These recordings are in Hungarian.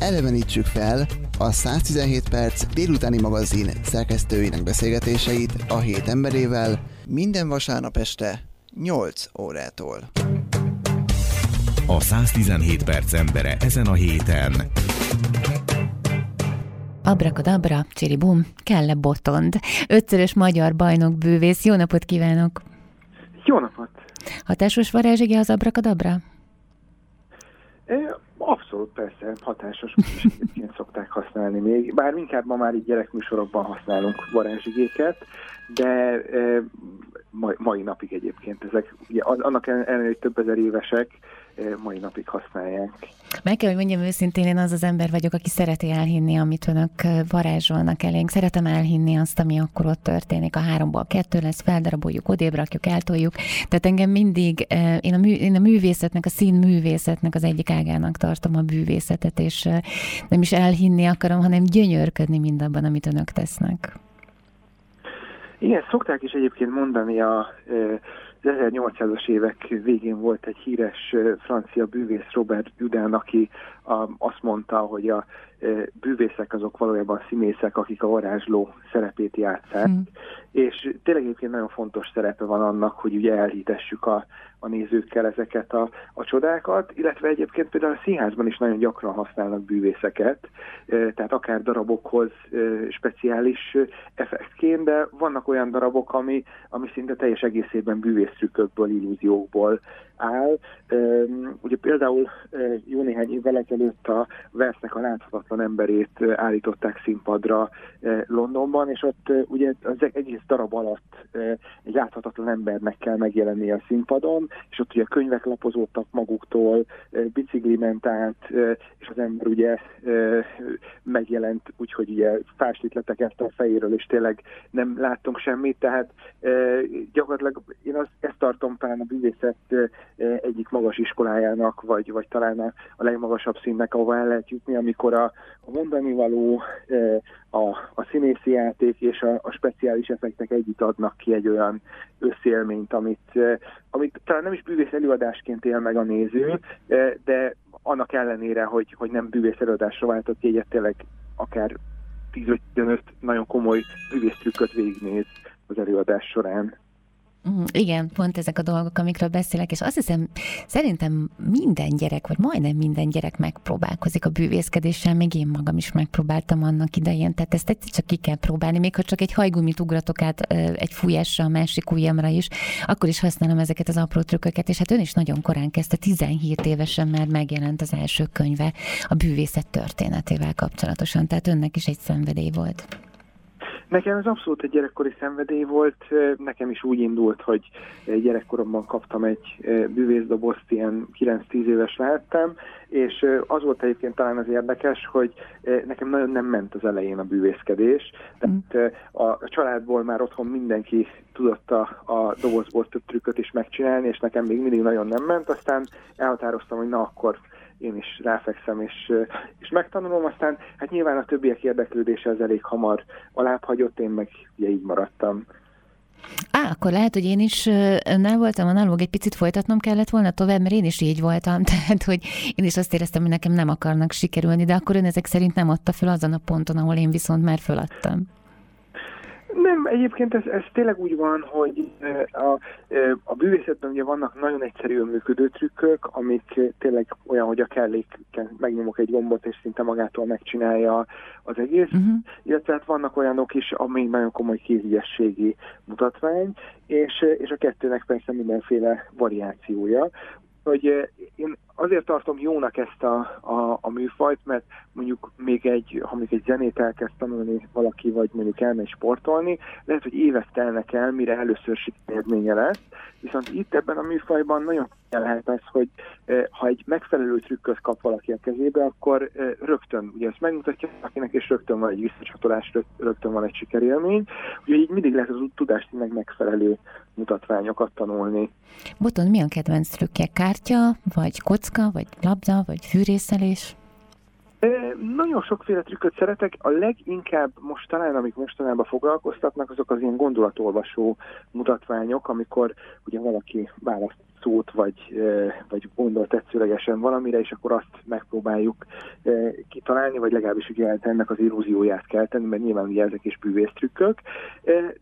elevenítsük fel a 117 perc délutáni magazin szerkesztőinek beszélgetéseit a hét emberével minden vasárnap este 8 órától. A 117 perc embere ezen a héten. Abrakadabra, csiribum, kell-e botond? Ötszörös magyar bajnok bűvész, jó napot kívánok! Jó napot! Hatásos varázsige az abrakadabra? Abszolút persze, hatásos, egyébként szokták használni még. Bár inkább ma már így gyerekműsorokban használunk varázsigéket, de e, mai, mai napig egyébként ezek, ugye annak ellenére, hogy több ezer évesek, mai napig használják. Meg kell, hogy mondjam őszintén, én az az ember vagyok, aki szereti elhinni, amit önök varázsolnak elénk. Szeretem elhinni azt, ami akkor ott történik. A háromból kettő lesz, feldaraboljuk, odébb rakjuk, eltoljuk. Tehát engem mindig, én a, mű, én a művészetnek, a szín művészetnek az egyik ágának tartom a bűvészetet, és nem is elhinni akarom, hanem gyönyörködni mindabban, amit önök tesznek. Igen, szokták is egyébként mondani a az 1800-as évek végén volt egy híres francia bűvész Robert Judán, aki azt mondta, hogy a bűvészek azok valójában színészek, akik a varázsló szerepét játszák, hmm. és tényleg egyébként nagyon fontos szerepe van annak, hogy ugye elhitessük a, a nézőkkel ezeket a, a csodákat, illetve egyébként például a színházban is nagyon gyakran használnak bűvészeket, tehát akár darabokhoz speciális effektként, de vannak olyan darabok, ami, ami szinte teljes egészében bűvésztrükkökből, illúziókból áll. Ugye például jó néhány évvel ezelőtt a Versznek a láthatatlan emberét állították színpadra Londonban, és ott ugye az egész darab alatt egy láthatatlan embernek kell megjelennie a színpadon, és ott ugye könyvek lapozódtak maguktól, bicikli ment át, és az ember ugye megjelent úgyhogy ugye fáslit letekerte a fejéről, és tényleg nem láttunk semmit, tehát gyakorlatilag én azt, ezt tartom talán a bűvészet egyik magas iskolájának, vagy, vagy talán a legmagasabb színnek, ahova el lehet jutni, amikor a, a mondani való, a, a színészi játék és a, a speciális effektek együtt adnak ki egy olyan összélményt, amit, amit talán nem is bűvész előadásként él meg a néző, de annak ellenére, hogy, hogy nem bűvész előadásra váltott egyet tényleg akár 10-15 nagyon komoly bűvésztrükköt végignéz az előadás során. Mm, igen, pont ezek a dolgok, amikről beszélek, és azt hiszem, szerintem minden gyerek, vagy majdnem minden gyerek megpróbálkozik a bűvészkedéssel, még én magam is megpróbáltam annak idején, tehát ezt egyszer csak ki kell próbálni, még ha csak egy hajgumit ugratok át egy fújásra a másik ujjamra is, akkor is használom ezeket az apró trükköket, és hát ön is nagyon korán kezdte, 17 évesen már megjelent az első könyve a bűvészet történetével kapcsolatosan, tehát önnek is egy szenvedély volt. Nekem ez abszolút egy gyerekkori szenvedély volt, nekem is úgy indult, hogy gyerekkoromban kaptam egy bűvészdobozt, ilyen 9-10 éves lehettem, és az volt egyébként talán az érdekes, hogy nekem nagyon nem ment az elején a bűvészkedés, tehát a családból már otthon mindenki tudott a, a dobozból több trükköt is megcsinálni, és nekem még mindig nagyon nem ment, aztán elhatároztam, hogy na akkor én is ráfekszem és, és megtanulom, aztán hát nyilván a többiek érdeklődése az elég hamar alábbhagyott, én meg ugye így maradtam. Á, akkor lehet, hogy én is nem voltam analóg, egy picit folytatnom kellett volna tovább, mert én is így voltam, tehát hogy én is azt éreztem, hogy nekem nem akarnak sikerülni, de akkor ön ezek szerint nem adta fel azon a ponton, ahol én viszont már föladtam. Nem, egyébként ez, ez tényleg úgy van, hogy a, a bűvészetben ugye vannak nagyon egyszerű működő trükkök, amik tényleg olyan, hogy a kellék megnyomok egy gombot, és szinte magától megcsinálja az egész, uh-huh. illetve hát vannak olyanok is, ami nagyon komoly kéziességi mutatvány, és, és a kettőnek persze mindenféle variációja hogy én azért tartom jónak ezt a, a, a műfajt, mert mondjuk még egy, ha még egy zenét elkezd tanulni valaki, vagy mondjuk elmegy sportolni, lehet, hogy évek telnek el, mire először sikerélménye lesz, viszont itt ebben a műfajban nagyon lehet ez, hogy ha egy megfelelő trükköt kap valaki a kezébe, akkor rögtön, ugye ezt megmutatja akinek, és rögtön van egy visszacsatolás, rögtön van egy sikerélmény, ugye így mindig lehet az tudást meg megfelelő mutatványokat tanulni. Boton, mi a kedvenc trükkje? Kártya, vagy kocka, vagy labda, vagy fűrészelés? Nagyon sokféle trükköt szeretek, a leginkább most talán, amik mostanában foglalkoztatnak, azok az ilyen gondolatolvasó mutatványok, amikor ugye valaki választ szót, vagy, vagy gondol tetszőlegesen valamire, és akkor azt megpróbáljuk kitalálni, vagy legalábbis ugye ennek az illúzióját kell tenni, mert nyilván ugye ezek is bűvésztrükkök.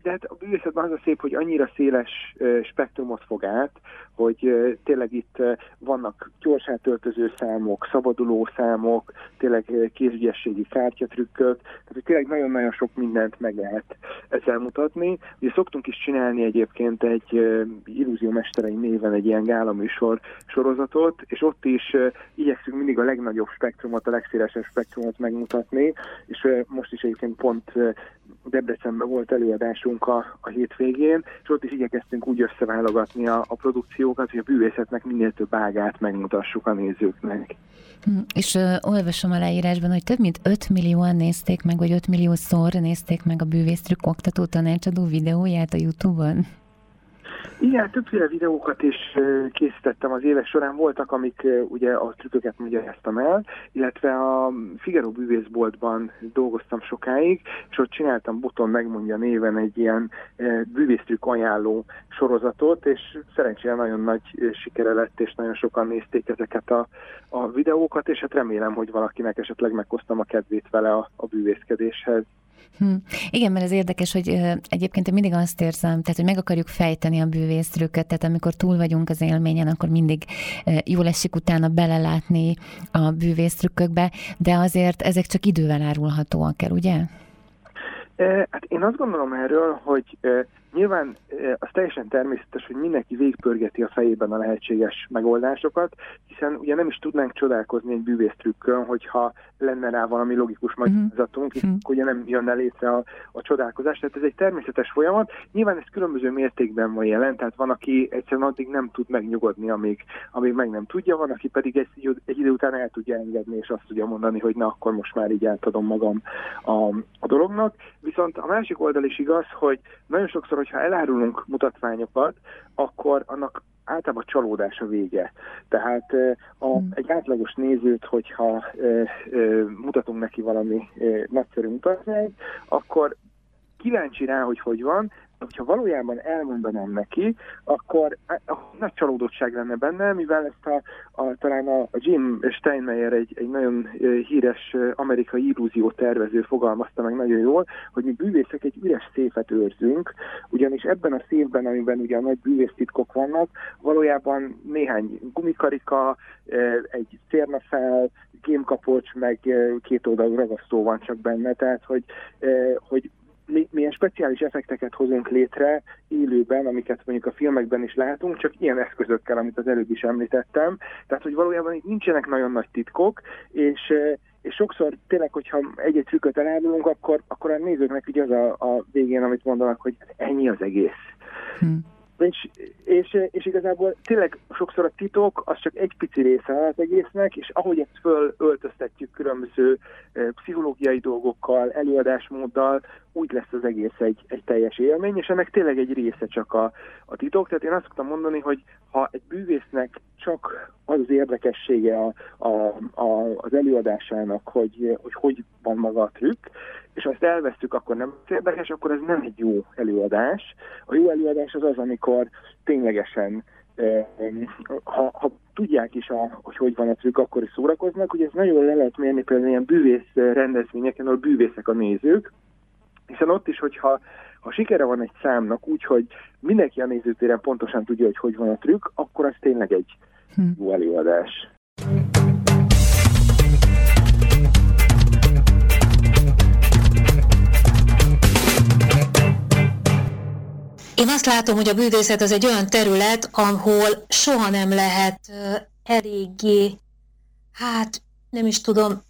De hát a bűvészetben az a szép, hogy annyira széles spektrumot fog át, hogy tényleg itt vannak gyorsán töltöző számok, szabaduló számok, tényleg kézügyességi kártyatrükkök, tehát tényleg nagyon-nagyon sok mindent meg lehet ezzel mutatni. Ugye szoktunk is csinálni egyébként egy illúzió mesterei néven egy ilyen gála műsor sorozatot, és ott is igyekszünk mindig a legnagyobb spektrumot, a legszélesebb spektrumot megmutatni, és most is egyébként pont Debrecenben volt előadásunk a, a hétvégén, és ott is igyekeztünk úgy összeválogatni a, a produkciókat, hogy a bűvészetnek minél több ágát megmutassuk a nézőknek. Hm, és uh, olvasom a leírásban, hogy több mint 5 millióan nézték meg, vagy 5 milliószor nézték meg a bűvésztrük oktató tanácsadó videóját a Youtube-on. Igen, többféle videókat is készítettem az évek során. Voltak, amik ugye a trükköket magyaráztam el, illetve a Figaro bűvészboltban dolgoztam sokáig, és ott csináltam Boton megmondja néven egy ilyen bűvésztrükk ajánló sorozatot, és szerencsére nagyon nagy sikere lett, és nagyon sokan nézték ezeket a, a videókat, és hát remélem, hogy valakinek esetleg meghoztam a kedvét vele a, a bűvészkedéshez. Hm. Igen, mert ez érdekes, hogy egyébként én mindig azt érzem, tehát hogy meg akarjuk fejteni a bűvésztrükköt, tehát amikor túl vagyunk az élményen, akkor mindig jól esik utána belelátni a bűvésztrükkökbe, de azért ezek csak idővel árulhatóak el, ugye? Hát én azt gondolom erről, hogy Nyilván az teljesen természetes, hogy mindenki végpörgeti a fejében a lehetséges megoldásokat, hiszen ugye nem is tudnánk csodálkozni egy bűvésztrükkön, hogyha lenne rá valami logikus mhm. magyarázatunk, uh-huh. akkor ugye nem jönne létre a, a csodálkozás. Tehát ez egy természetes folyamat. Nyilván ez különböző mértékben van jelen, tehát van, aki egyszerűen addig nem tud megnyugodni, amíg, amíg meg nem tudja, van, aki pedig egy, egy idő után el tudja engedni, és azt tudja mondani, hogy na, akkor most már így átadom magam a, a dolognak. Viszont a másik oldal is igaz, hogy nagyon sokszor, hogyha elárulunk mutatványokat, akkor annak általában csalódás a vége. Tehát a, hmm. egy átlagos nézőt, hogyha e, e, mutatunk neki valami e, nagyszerű mutatványt, akkor kíváncsi rá, hogy hogy van, hogyha valójában elmondanám neki, akkor nagy csalódottság lenne benne, mivel ezt a, a talán a Jim Steinmeier egy, egy nagyon híres amerikai illúzió tervező fogalmazta meg nagyon jól, hogy mi bűvészek egy üres széfet őrzünk, ugyanis ebben a széfben, amiben ugye a nagy bűvésztitkok vannak, valójában néhány gumikarika, egy cérnafel, gémkapocs, meg két oldalú ragasztó van csak benne, tehát hogy, hogy mi, milyen speciális effekteket hozunk létre élőben, amiket mondjuk a filmekben is látunk, csak ilyen eszközökkel, amit az előbb is említettem. Tehát, hogy valójában itt nincsenek nagyon nagy titkok, és és sokszor tényleg, hogyha egy-egy trükköt elárulunk, akkor, akkor a nézőknek így az a, a végén, amit mondanak, hogy ennyi az egész. Hm. És, és, és igazából tényleg sokszor a titok az csak egy pici része az egésznek, és ahogy ezt fölöltöztetjük különböző pszichológiai dolgokkal, előadásmóddal, úgy lesz az egész egy, egy teljes élmény, és ennek tényleg egy része csak a, a titok. Tehát én azt szoktam mondani, hogy ha egy bűvésznek csak az az érdekessége a, a, a, az előadásának, hogy, hogy hogy van maga a trükk, és ha ezt elvesztük, akkor nem érdekes, akkor ez nem egy jó előadás. A jó előadás az az, amikor ténylegesen ha, ha tudják is, a, hogy hogy van a trükk, akkor is szórakoznak. Ugye ez nagyon le lehet mérni például ilyen bűvész rendezvényeken, ahol bűvészek a nézők, hiszen ott is, hogyha ha sikere van egy számnak úgy, hogy mindenki a nézőtéren pontosan tudja, hogy hogy van a trükk, akkor az tényleg egy hm. jó előadás. Én azt látom, hogy a bűvészet az egy olyan terület, ahol soha nem lehet eléggé, hát nem is tudom,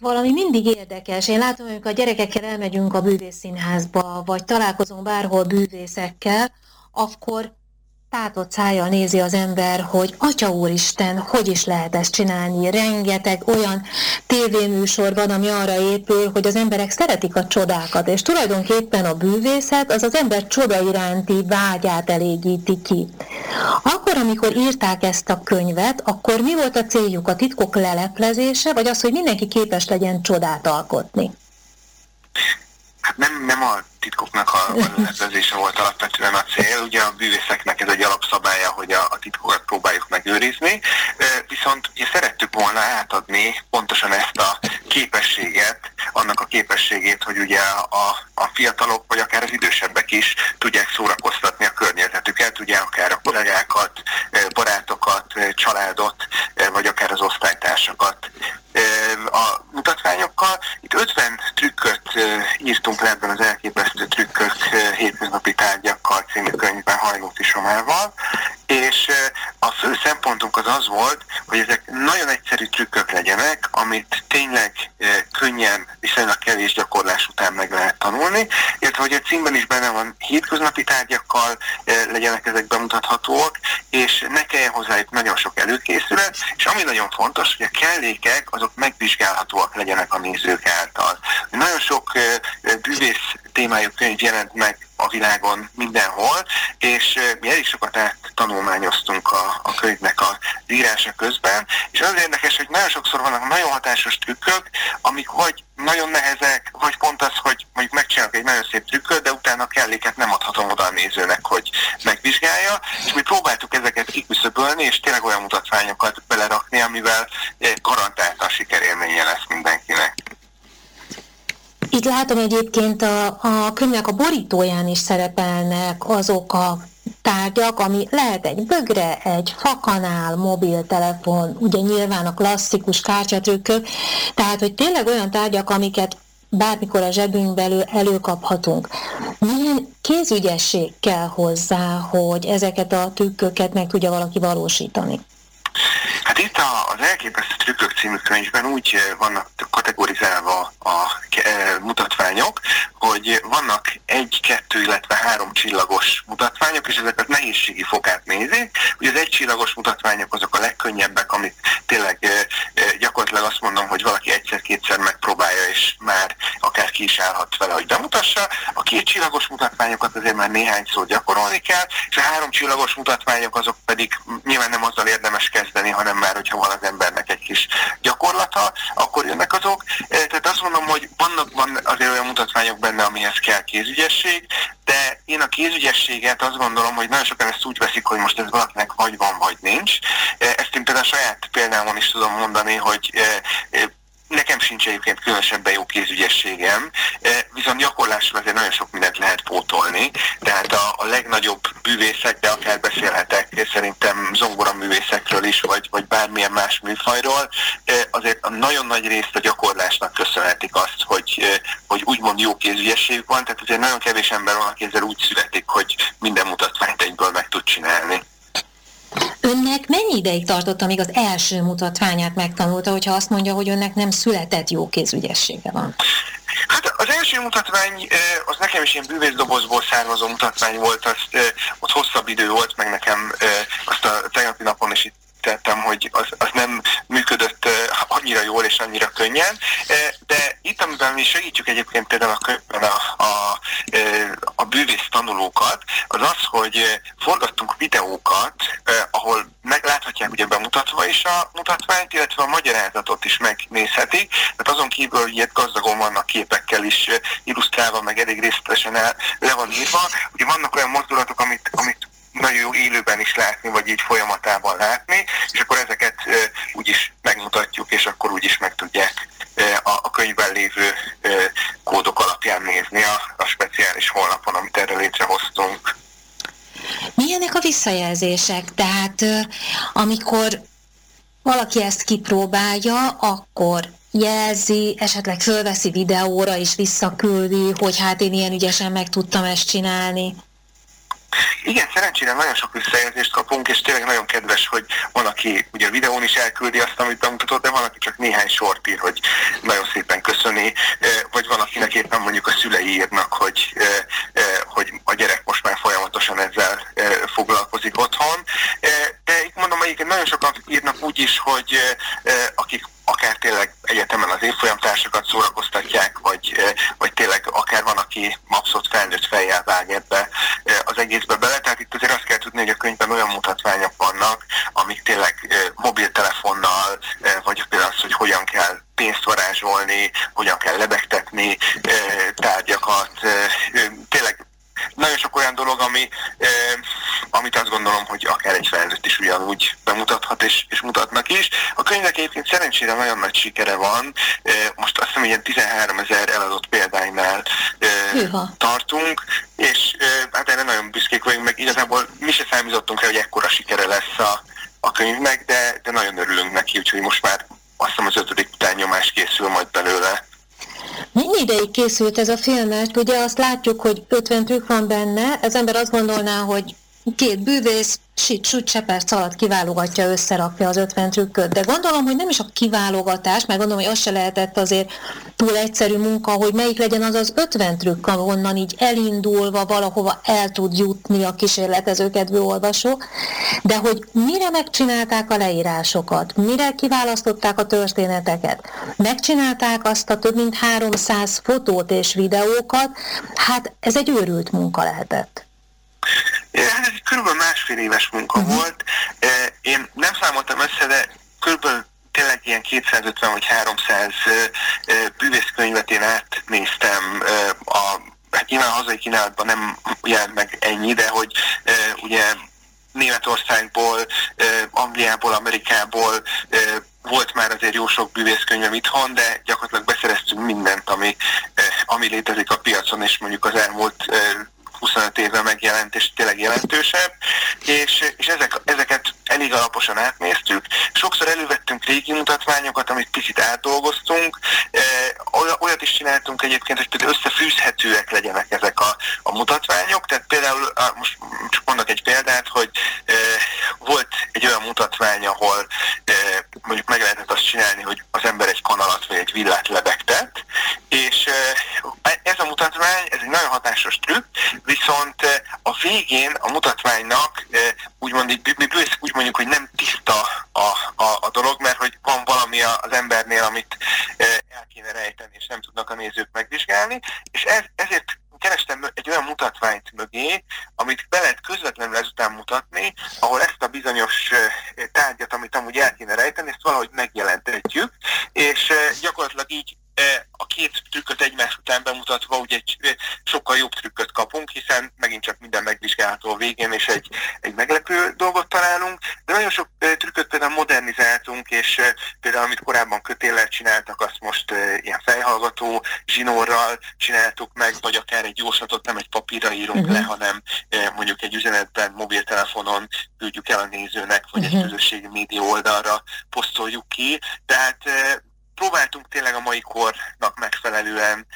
valami mindig érdekes. Én látom, hogy a gyerekekkel elmegyünk a bűvészszínházba, vagy találkozunk bárhol bűvészekkel, akkor tátott szájjal nézi az ember, hogy Atya Úristen, hogy is lehet ezt csinálni. Rengeteg olyan tévéműsor van, ami arra épül, hogy az emberek szeretik a csodákat, és tulajdonképpen a bűvészet az az ember csoda iránti vágyát elégíti ki. Akkor, amikor írták ezt a könyvet, akkor mi volt a céljuk? A titkok leleplezése, vagy az, hogy mindenki képes legyen csodát alkotni? Hát nem, nem a titkoknak a leplezése volt alapvetően a cél. Ugye a bűvészeknek ez egy alapszabálya, hogy a, a titkokat próbáljuk megőrizni, viszont ugye szerettük volna átadni pontosan ezt a képességet, annak a képességét, hogy ugye a, a fiatalok, vagy akár az idősebbek is tudják szórakoztatni a környezetüket, ugye akár a kollégákat, barátokat, családot, vagy akár az osztálytársakat a mutatványokkal. Itt 50 trükköt írtunk le ebben az elképesztő trükkök hétköznapi tárgyakkal című könyvben Hajnóti Somával, és a fő szempontunk az az volt, hogy ezek nagyon egyszerű trükkök legyenek, amit tényleg könnyen, viszonylag kevés gyakorlás után meg lehet tanulni, illetve hogy a címben is benne van hétköznapi tárgyakkal legyenek ezek bemutathatóak, és ne kelljen hozzájuk nagyon sok előkészület, és ami nagyon fontos, hogy a kellékek azok megvizsgálhatóak legyenek a nézők által. Nagyon sok bűvész témájú könyv jelent meg a világon mindenhol, és mi elég sokat tanulmányoztunk a, a könyvnek a írása közben, és az érdekes, hogy nagyon sokszor vannak nagyon hatásos trükkök, amik vagy nagyon nehezek, vagy pont az, hogy mondjuk megcsinálok egy nagyon szép trükköt, de utána a kelléket nem adhatom oda a nézőnek, hogy megvizsgálja, és mi próbáltuk ezeket kiküszöbölni, és tényleg olyan mutatványokat belerakni, amivel garantáltan sikerélménye lesz mindenkinek. Itt látom egyébként a, a könyvnek a borítóján is szerepelnek azok a tárgyak, ami lehet egy bögre, egy fakanál, mobiltelefon, ugye nyilván a klasszikus kártyatrükkök, tehát hogy tényleg olyan tárgyak, amiket bármikor a zsebünk belül előkaphatunk. Milyen kézügyesség kell hozzá, hogy ezeket a trükköket meg tudja valaki valósítani? Hát itt az Elképesztő Trükkök című könyvben úgy eh, vannak kategorizálva a eh, mutatványok, hogy vannak egy, kettő, illetve három csillagos mutatványok, és ezeket nehézségi fokát nézi. Ugye az egy csillagos mutatványok azok a legkönnyebbek, amit tényleg eh, gyakorlatilag azt mondom, hogy valaki egyszer-kétszer megpróbálja, és már akár ki is állhat vele, hogy bemutassa. A két csillagos mutatványokat azért már néhány szót gyakorolni kell, és a három csillagos mutatványok azok pedig nyilván nem azzal érdemes kezdeni, hanem már, hogyha van az embernek egy kis gyakorlata, akkor jönnek azok. Tehát azt mondom, hogy vannak van azért olyan mutatványok benne, amihez kell kézügyesség, de én a kézügyességet azt gondolom, hogy nagyon sokan ezt úgy veszik, hogy most ez valakinek vagy van, vagy nincs. Ezt én például a saját példámon is tudom mondani, hogy Nekem sincs egyébként különösebben jó kézügyességem, eh, viszont gyakorlásban azért nagyon sok mindent lehet pótolni, tehát a, a legnagyobb bűvészek, de akár beszélhetek szerintem zongora művészekről is, vagy, vagy bármilyen más műfajról, eh, azért a nagyon nagy részt a gyakorlásnak köszönhetik azt, hogy, eh, hogy úgymond jó kézügyességük van, tehát azért nagyon kevés ember van, aki ezzel úgy születik, hogy minden mutatványt egyből meg tud csinálni. Önnek mennyi ideig tartott, amíg az első mutatványát megtanulta, hogyha azt mondja, hogy önnek nem született jó kézügyessége van? Hát az első mutatvány, az nekem is ilyen bűvészdobozból származó mutatvány volt, az, ott hosszabb idő volt, meg nekem azt a tegnapi napon is itt tettem, hogy az, az nem működött annyira jól és annyira könnyen, de itt, amiben mi segítjük egyébként például a a, a, a bűvész tanulókat, az az, hogy forgattunk videókat, ahol megláthatják ugye bemutatva is a mutatványt, illetve a magyarázatot is megnézhetik, tehát azon kívül, hogy ilyet gazdagon vannak képekkel is illusztrálva, meg elég részletesen el, le van írva, ugye vannak olyan mozdulatok, amit, amit nagyon jó élőben is látni, vagy így folyamatában látni, és akkor ezeket úgyis megmutatjuk, és akkor úgyis meg tudják a, könyvben lévő kódok alapján nézni a speciális honlapon, amit erre létrehoztunk. Milyenek a visszajelzések? Tehát amikor valaki ezt kipróbálja, akkor jelzi, esetleg fölveszi videóra és visszaküldi, hogy hát én ilyen ügyesen meg tudtam ezt csinálni. Igen, szerencsére nagyon sok visszajelzést kapunk, és tényleg nagyon kedves, hogy van, aki ugye a videón is elküldi azt, amit bemutatott, de van, aki csak néhány sort ír, hogy nagyon szépen köszöni, vagy van, akinek éppen mondjuk a szülei írnak, hogy, hogy a gyerek most már folyamatosan ezzel foglalkozik otthon. De itt mondom, egyébként nagyon sokan írnak úgy is, hogy akik akár tényleg egyetemen az évfolyamtársakat szórakoztatják, vagy, vagy tényleg akár van, aki abszolút felnőtt fejjel vág ebbe egészbe bele. Tehát itt azért azt kell tudni, hogy a könyvben olyan mutatványok vannak, amik tényleg mobiltelefonnal, vagy például az, hogy hogyan kell pénzt varázsolni, hogyan kell lebegtetni tárgyakat, tényleg nagyon sok olyan dolog, ami, amit azt gondolom, hogy akár egy felnőtt is ugyanúgy bemutathat és, és mutatnak is. A könyvnek egyébként szerencsére nagyon nagy sikere van. Most azt hiszem, ilyen 13 ezer eladott példánynál eh, tartunk, és hát erre nagyon büszkék vagyunk, meg igazából mi se számítottunk rá, hogy ekkora sikere lesz a, a könyvnek, de, de nagyon örülünk neki, úgyhogy most már azt hiszem az ötödik utánnyomás készül majd belőle. Mennyi ideig készült ez a film? Mert ugye azt látjuk, hogy 50 trükk van benne, az ember azt gondolná, hogy két bűvész sit, süt, se perc alatt kiválogatja, összerakja az 50 trükköt. De gondolom, hogy nem is a kiválogatás, mert gondolom, hogy az se lehetett azért túl egyszerű munka, hogy melyik legyen az az 50 trükk, ahonnan így elindulva valahova el tud jutni a kísérletező kedvű olvasó, de hogy mire megcsinálták a leírásokat, mire kiválasztották a történeteket, megcsinálták azt a több mint 300 fotót és videókat, hát ez egy őrült munka lehetett. Hát ez körülbelül másfél éves munka uh-huh. volt. Én nem számoltam össze, de körülbelül tényleg ilyen 250 vagy 300 bűvészkönyvet én átnéztem a hát nyilván a hazai kínálatban nem jelent meg ennyi, de hogy ugye Németországból, Angliából, Amerikából volt már azért jó sok bűvészkönyvem itthon, de gyakorlatilag beszereztünk mindent, ami, ami létezik a piacon, és mondjuk az elmúlt 25 éve megjelent, és tényleg jelentősebb, és, és ezek, ezeket elég alaposan átnéztük. Sokszor elővettünk régi mutatványokat, amit picit átdolgoztunk, e, olyat is csináltunk egyébként, hogy például összefűzhetőek legyenek ezek a, a mutatványok, tehát például, most csak mondok egy példát, hogy e, volt egy olyan mutatvány, ahol mondjuk meg lehetett azt csinálni, hogy az ember egy kanalat vagy egy villát lebegtet, és ez a mutatvány, ez egy nagyon hatásos trükk, viszont a végén a mutatványnak úgymond, mi úgy mondjuk, hogy nem tiszta a, a, a dolog, mert hogy van valami az embernél, amit el kéne rejteni, és nem tudnak a nézők megvizsgálni, és ez, ezért kerestem egy olyan mutatványt mögé, amit be lehet közvetlenül ezután mutatni, ahol ezt a bizonyos tárgyat, amit amúgy el kéne rejteni, ezt valahogy megjelentetjük, és gyakorlatilag így a két trükköt egymás után bemutatva ugye egy sokkal jobb trükköt kapunk, hiszen megint csak minden megvizsgálható a végén, és egy, egy meglepő dolgot találunk, de nagyon sok trükköt például modernizáltunk, és például amit korábban kötéllel csináltak, azt most ilyen fejhallgató zsinórral csináltuk meg, vagy akár egy jóslatot nem egy papírra írunk uh-huh. le, hanem mondjuk egy üzenetben, mobiltelefonon küldjük el a nézőnek, vagy uh-huh. egy mhm. közösségi média oldalra posztoljuk ki. Tehát próbáltunk tényleg a mai kornak megfelelően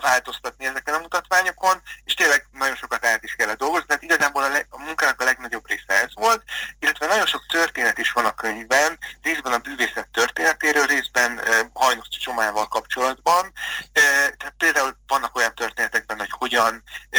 változtatni ezeken a mutatványokon, és tényleg nagyon sokat át is kellett dolgozni, tehát igazából a, le, a munkának a legnagyobb része ez volt, illetve nagyon sok történet is van a könyvben, részben a bűvészet történetéről, részben ö, Hajnus Csomával kapcsolatban, tehát például vannak olyan történetekben, hogy hogyan ö,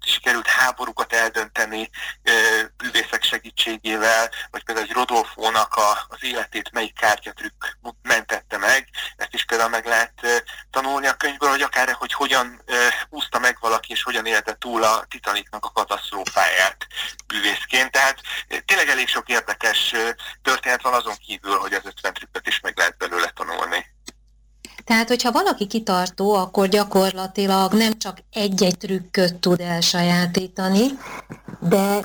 sikerült háborúkat eldönteni ö, bűvészek segítségével, vagy például, hogy Rodolfónak a, az életét melyik kártya trükk mentette meg. Ezt is például meg lehet tanulni a könyvből, hogy akár, hogy hogyan úszta meg valaki, és hogyan élte túl a Titanicnak a katasztrófáját bűvészként. Tehát tényleg elég sok érdekes történet van azon kívül, hogy az 50 trükköt is meg lehet belőle tanulni. Tehát, hogyha valaki kitartó, akkor gyakorlatilag nem csak egy-egy trükköt tud elsajátítani, de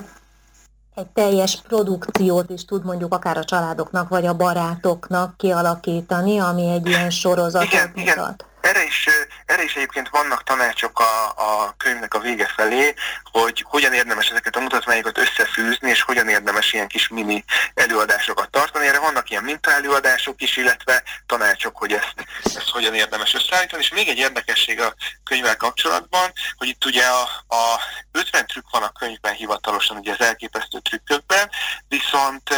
egy teljes produkciót is tud mondjuk akár a családoknak, vagy a barátoknak kialakítani, ami egy ilyen sorozatot igen, mutat. Igen. Erre is, erre is egyébként vannak tanácsok a, a könyvnek a vége felé, hogy hogyan érdemes ezeket a mutatványokat összefűzni, és hogyan érdemes ilyen kis mini előadásokat tartani. Erre vannak ilyen mintaelőadások is, illetve tanácsok, hogy ezt, ezt hogyan érdemes összeállítani. És még egy érdekesség a könyvvel kapcsolatban, hogy itt ugye a, a 50 trükk van a könyvben hivatalosan, ugye az elképesztő trükkökben, viszont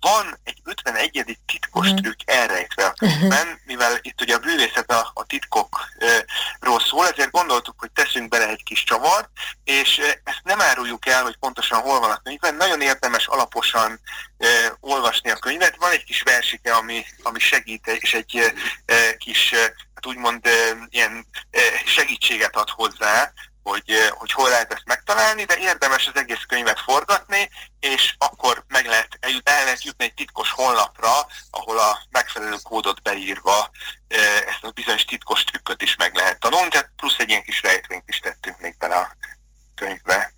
van egy 51. titkos mm. trükk elrejtve a könyvben, mivel itt ugye a bűvészet a, a titkokról szól, ezért gondoltuk, hogy teszünk bele egy kis csavart, és ezt nem áruljuk el, hogy pontosan hol van a könyvben. Nagyon érdemes alaposan e, olvasni a könyvet. Van egy kis versike, ami, ami segít, és egy e, kis, hát úgymond e, ilyen e, segítséget ad hozzá, hogy, hogy hol lehet ezt megtalálni, de érdemes az egész könyvet forgatni, és akkor meg lehet, el lehet jutni egy titkos honlapra, ahol a megfelelő kódot beírva ezt a bizonyos titkos trükköt is meg lehet tanulni. ilyen kis rejtvényt is tettünk még bele a könyvbe.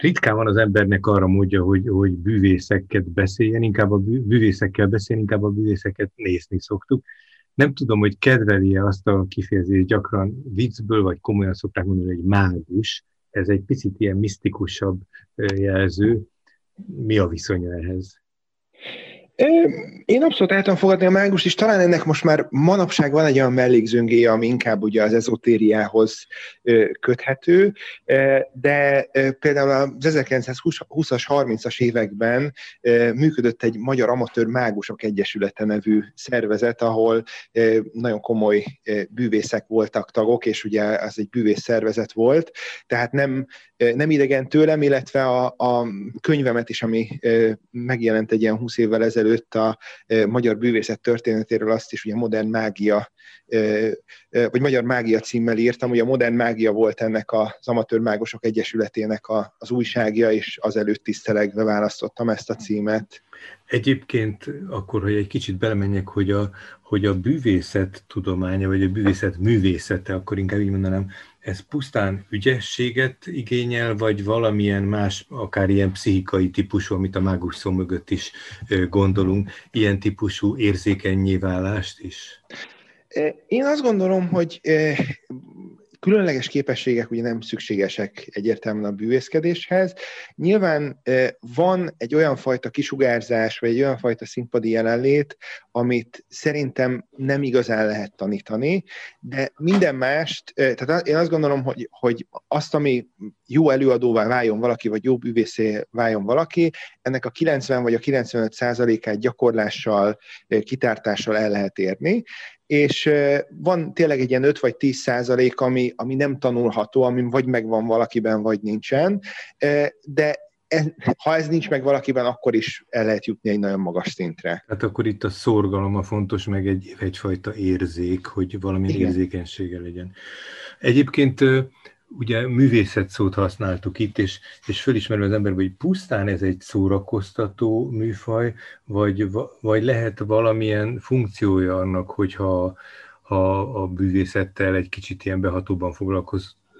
Ritkán van az embernek arra módja, hogy, hogy bűvészeket beszéljen, inkább a bűvészekkel beszéljen, inkább a bűvészeket nézni szoktuk. Nem tudom, hogy kedveli-e azt a kifejezést, gyakran viccből, vagy komolyan szokták mondani, hogy mágus. Ez egy picit ilyen misztikusabb jelző. Mi a viszonya ehhez? Én abszolút el tudom fogadni a mágust, és talán ennek most már manapság van egy olyan mellékzőngéje, ami inkább ugye az ezotériához köthető, de például az 1920-as, 30-as években működött egy Magyar Amatőr Mágusok Egyesülete nevű szervezet, ahol nagyon komoly bűvészek voltak tagok, és ugye az egy bűvész szervezet volt, tehát nem, nem idegen tőlem, illetve a, a könyvemet is, ami megjelent egy ilyen 20 évvel ezelőtt, előtt a magyar bűvészet történetéről azt is, a modern mágia, vagy magyar mágia címmel írtam, hogy a modern mágia volt ennek az amatőr mágosok egyesületének az újságja, és azelőtt tisztelegve választottam ezt a címet. Egyébként akkor, hogy egy kicsit belemenjek, hogy a, hogy a bűvészet tudománya, vagy a bűvészet művészete, akkor inkább így mondanám, ez pusztán ügyességet igényel, vagy valamilyen más, akár ilyen pszichikai típusú, amit a mágus szó mögött is gondolunk, ilyen típusú érzékenyé válást is? Én azt gondolom, hogy különleges képességek ugye nem szükségesek egyértelműen a bűvészkedéshez. Nyilván van egy olyan fajta kisugárzás, vagy egy olyan fajta színpadi jelenlét, amit szerintem nem igazán lehet tanítani, de minden mást, tehát én azt gondolom, hogy, hogy azt, ami jó előadóvá váljon valaki, vagy jó bűvészé váljon valaki, ennek a 90 vagy a 95 százalékát gyakorlással, kitártással el lehet érni, és van tényleg egy ilyen 5 vagy 10 százalék, ami, ami nem tanulható, ami vagy megvan valakiben, vagy nincsen, de ez, ha ez nincs meg valakiben, akkor is el lehet jutni egy nagyon magas szintre. Hát akkor itt a szorgalom a fontos, meg egy, egyfajta érzék, hogy valami Igen. érzékenysége legyen. Egyébként ugye művészet szót használtuk itt, és, és fölismerve az ember, hogy pusztán ez egy szórakoztató műfaj, vagy, vagy lehet valamilyen funkciója annak, hogyha ha a bűvészettel egy kicsit ilyen behatóban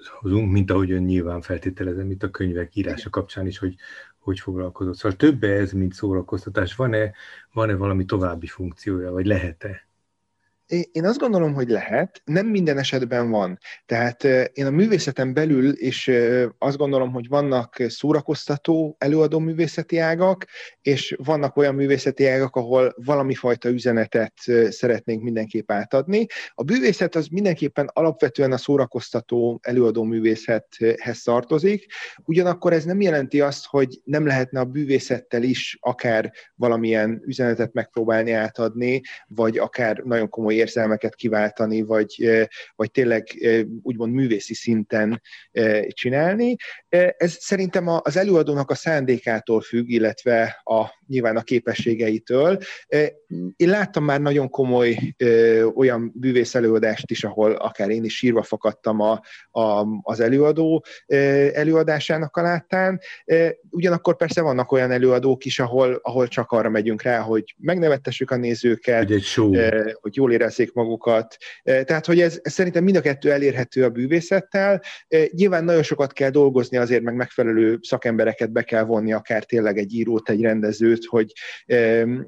foglalkozunk, mint ahogy ön nyilván feltételezem itt a könyvek írása kapcsán is, hogy hogy foglalkozott. Szóval több ez, mint szórakoztatás. Van-e, van-e valami további funkciója, vagy lehet-e? Én azt gondolom, hogy lehet, nem minden esetben van. Tehát én a művészeten belül is azt gondolom, hogy vannak szórakoztató előadó művészeti ágak, és vannak olyan művészeti ágak, ahol valami fajta üzenetet szeretnénk mindenképp átadni. A művészet az mindenképpen alapvetően a szórakoztató előadó művészethez tartozik, ugyanakkor ez nem jelenti azt, hogy nem lehetne a művészettel is akár valamilyen üzenetet megpróbálni átadni, vagy akár nagyon komoly érzelmeket kiváltani, vagy, vagy tényleg úgymond művészi szinten csinálni. Ez szerintem az előadónak a szándékától függ, illetve a, nyilván a képességeitől. Én láttam már nagyon komoly olyan bűvész előadást is, ahol akár én is sírva fakadtam a, a, az előadó előadásának a láttán. Ugyanakkor persze vannak olyan előadók is, ahol, ahol csak arra megyünk rá, hogy megnevettessük a nézőket, hogy, egy show. hogy jól érezzék magukat. Tehát, hogy ez, szerintem mind a kettő elérhető a bűvészettel. Nyilván nagyon sokat kell dolgozni azért, meg megfelelő szakembereket be kell vonni, akár tényleg egy írót, egy rendezőt, hogy,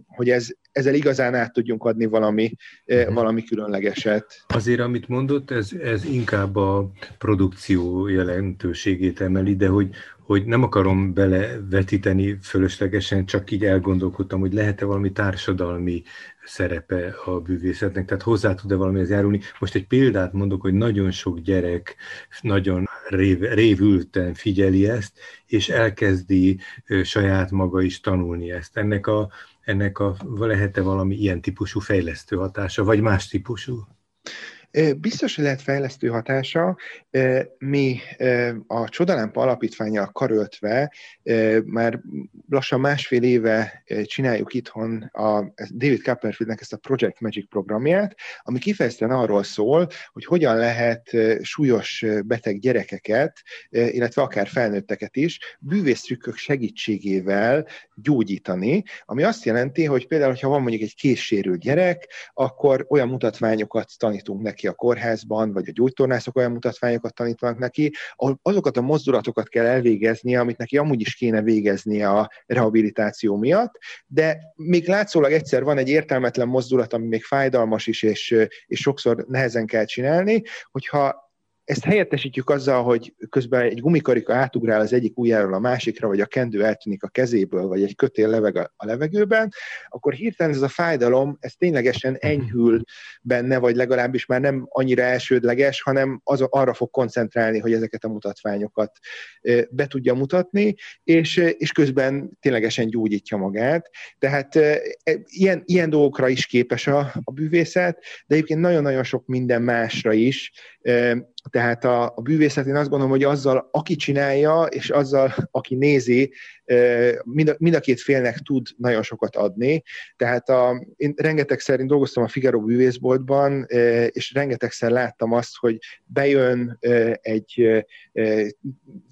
hogy ez, ezzel igazán át tudjunk adni valami, uh-huh. valami különlegeset. Azért, amit mondott, ez, ez inkább a produkció jelentőségét emeli, de hogy, hogy nem akarom belevetíteni fölöslegesen, csak így elgondolkodtam, hogy lehet-e valami társadalmi szerepe a bűvészetnek, tehát hozzá tud-e valamihez járulni. Most egy példát mondok, hogy nagyon sok gyerek nagyon rév, révülten figyeli ezt, és elkezdi saját maga is tanulni ezt. Ennek a, ennek a lehet-e valami ilyen típusú fejlesztő hatása, vagy más típusú? Biztos, hogy lehet fejlesztő hatása. Mi a Csodalámpa alapítványjal karöltve már lassan másfél éve csináljuk itthon a David Copperfieldnek ezt a Project Magic programját, ami kifejezetten arról szól, hogy hogyan lehet súlyos beteg gyerekeket, illetve akár felnőtteket is bűvésztrükkök segítségével gyógyítani, ami azt jelenti, hogy például, ha van mondjuk egy készsérült gyerek, akkor olyan mutatványokat tanítunk neki a kórházban, vagy a gyógytornászok olyan mutatványokat tanítanak neki, ahol azokat a mozdulatokat kell elvégeznie, amit neki amúgy is kéne végeznie a rehabilitáció miatt, de még látszólag egyszer van egy értelmetlen mozdulat, ami még fájdalmas is, és, és sokszor nehezen kell csinálni, hogyha ezt helyettesítjük azzal, hogy közben egy gumikarika átugrál az egyik ujjáról a másikra, vagy a kendő eltűnik a kezéből, vagy egy kötél leveg a levegőben, akkor hirtelen ez a fájdalom, ez ténylegesen mhm. enyhül benne, vagy legalábbis már nem annyira elsődleges, hanem az, arra fog koncentrálni, hogy ezeket a mutatványokat be tudja mutatni, és, és közben ténylegesen gyógyítja magát. Tehát e, ilyen, ilyen dolgokra is képes a, a bűvészet, de egyébként nagyon-nagyon sok minden másra is, tehát a, a bűvészet, én azt gondolom, hogy azzal, aki csinálja, és azzal, aki nézi, mind a, mind a két félnek tud nagyon sokat adni. Tehát a, én rengetegszer én dolgoztam a Figaro bűvészboltban, és rengetegszer láttam azt, hogy bejön egy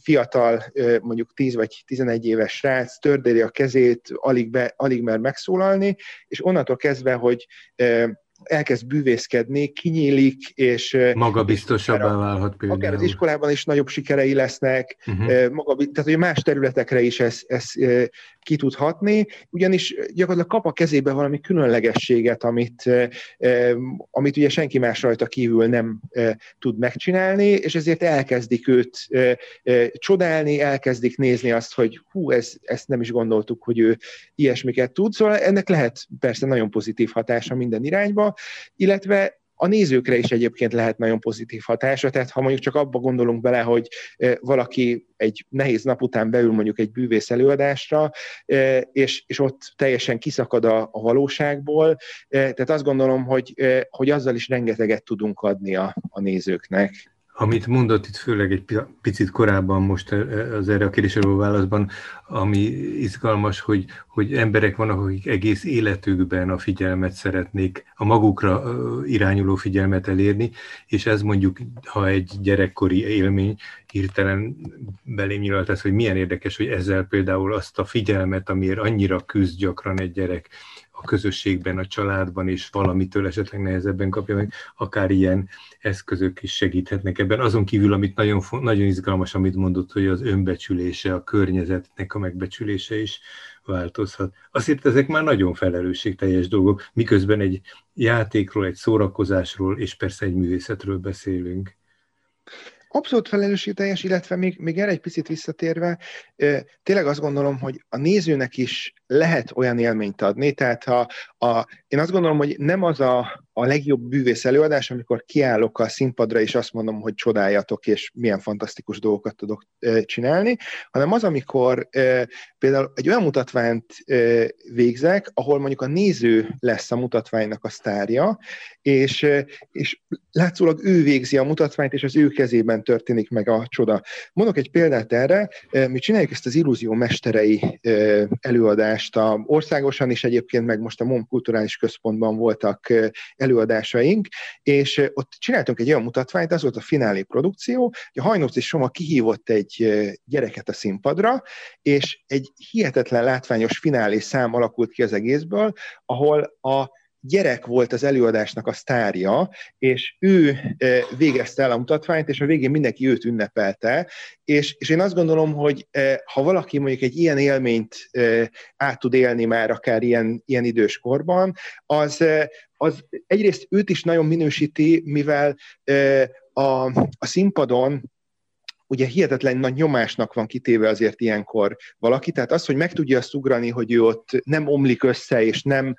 fiatal, mondjuk 10 vagy 11 éves srác, tördeli a kezét, alig, be, alig mer megszólalni, és onnantól kezdve, hogy elkezd bűvészkedni, kinyílik, és... Magabiztosabbá válhat például. Akár az iskolában is nagyobb sikerei lesznek, uh-huh. maga, tehát hogy más területekre is ez, ez ki tud ugyanis gyakorlatilag kap a kezébe valami különlegességet, amit, amit ugye senki más rajta kívül nem tud megcsinálni, és ezért elkezdik őt csodálni, elkezdik nézni azt, hogy hú, ez, ezt nem is gondoltuk, hogy ő ilyesmiket tud, szóval ennek lehet persze nagyon pozitív hatása minden irányba, illetve a nézőkre is egyébként lehet nagyon pozitív hatása, tehát ha mondjuk csak abba gondolunk bele, hogy valaki egy nehéz nap után beül mondjuk egy bűvész előadásra, és, és ott teljesen kiszakad a, a valóságból, tehát azt gondolom, hogy, hogy azzal is rengeteget tudunk adni a, a nézőknek. Amit mondott itt főleg egy picit korábban most eh, eh, az erre a kérdésre válaszban, ami izgalmas, hogy, hogy emberek vannak, akik egész életükben a figyelmet szeretnék, a magukra irányuló figyelmet elérni, és ez mondjuk, ha egy gyerekkori élmény hirtelen belém nyilat ez, hogy milyen érdekes, hogy ezzel például azt a figyelmet, amiért annyira küzd gyakran egy gyerek, a közösségben, a családban, és valamitől esetleg nehezebben kapja meg, akár ilyen eszközök is segíthetnek ebben. Azon kívül, amit nagyon, nagyon izgalmas, amit mondott, hogy az önbecsülése, a környezetnek a megbecsülése is változhat. Azért ezek már nagyon felelősségteljes dolgok, miközben egy játékról, egy szórakozásról, és persze egy művészetről beszélünk. Abszolút felelősségteljes, illetve még, még erre egy picit visszatérve, tényleg azt gondolom, hogy a nézőnek is lehet olyan élményt adni, tehát ha a, én azt gondolom, hogy nem az a, a legjobb bűvész előadás, amikor kiállok a színpadra, és azt mondom, hogy csodáljatok, és milyen fantasztikus dolgokat tudok e, csinálni, hanem az, amikor e, például egy olyan mutatványt e, végzek, ahol mondjuk a néző lesz a mutatványnak a sztárja, és, e, és látszólag ő végzi a mutatványt, és az ő kezében történik meg a csoda. Mondok egy példát erre, e, mi csináljuk ezt az illúzió mesterei e, előadást, a, országosan is egyébként, meg most a MOM Kulturális Központban voltak előadásaink, és ott csináltunk egy olyan mutatványt, az volt a finálé produkció, hogy a Hajnóci Soma kihívott egy gyereket a színpadra, és egy hihetetlen látványos finálé szám alakult ki az egészből, ahol a gyerek volt az előadásnak a sztárja, és ő e, végezte el a mutatványt, és a végén mindenki őt ünnepelte, és, és én azt gondolom, hogy e, ha valaki mondjuk egy ilyen élményt e, át tud élni már akár ilyen, ilyen időskorban, az, az egyrészt őt is nagyon minősíti, mivel a, a színpadon ugye hihetetlen nagy nyomásnak van kitéve azért ilyenkor valaki, tehát az, hogy meg tudja azt ugrani, hogy ő ott nem omlik össze, és nem,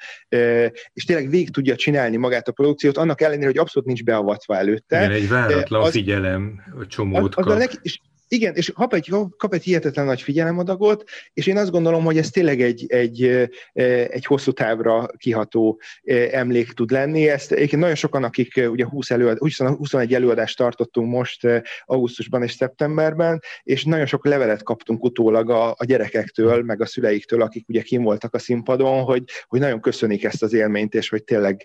és tényleg végig tudja csinálni magát a produkciót, annak ellenére, hogy abszolút nincs beavatva előtte. Igen, egy váratlan az, figyelem, a csomót az, az kap. A leg, és Igen, és kap egy, kap egy hihetetlen nagy figyelemadagot, és én azt gondolom, hogy ez tényleg egy, egy, egy hosszú távra kiható emlék tud lenni. Ezt egyébként nagyon sokan, akik ugye 20 előad, 21 előadást tartottunk most augusztusban és szeptemberben, és nagyon sok levelet kaptunk utólag a, a gyerekektől, meg a szüleiktől, akik ugye kim voltak a színpadon, hogy, hogy nagyon köszönik ezt az élményt, és hogy tényleg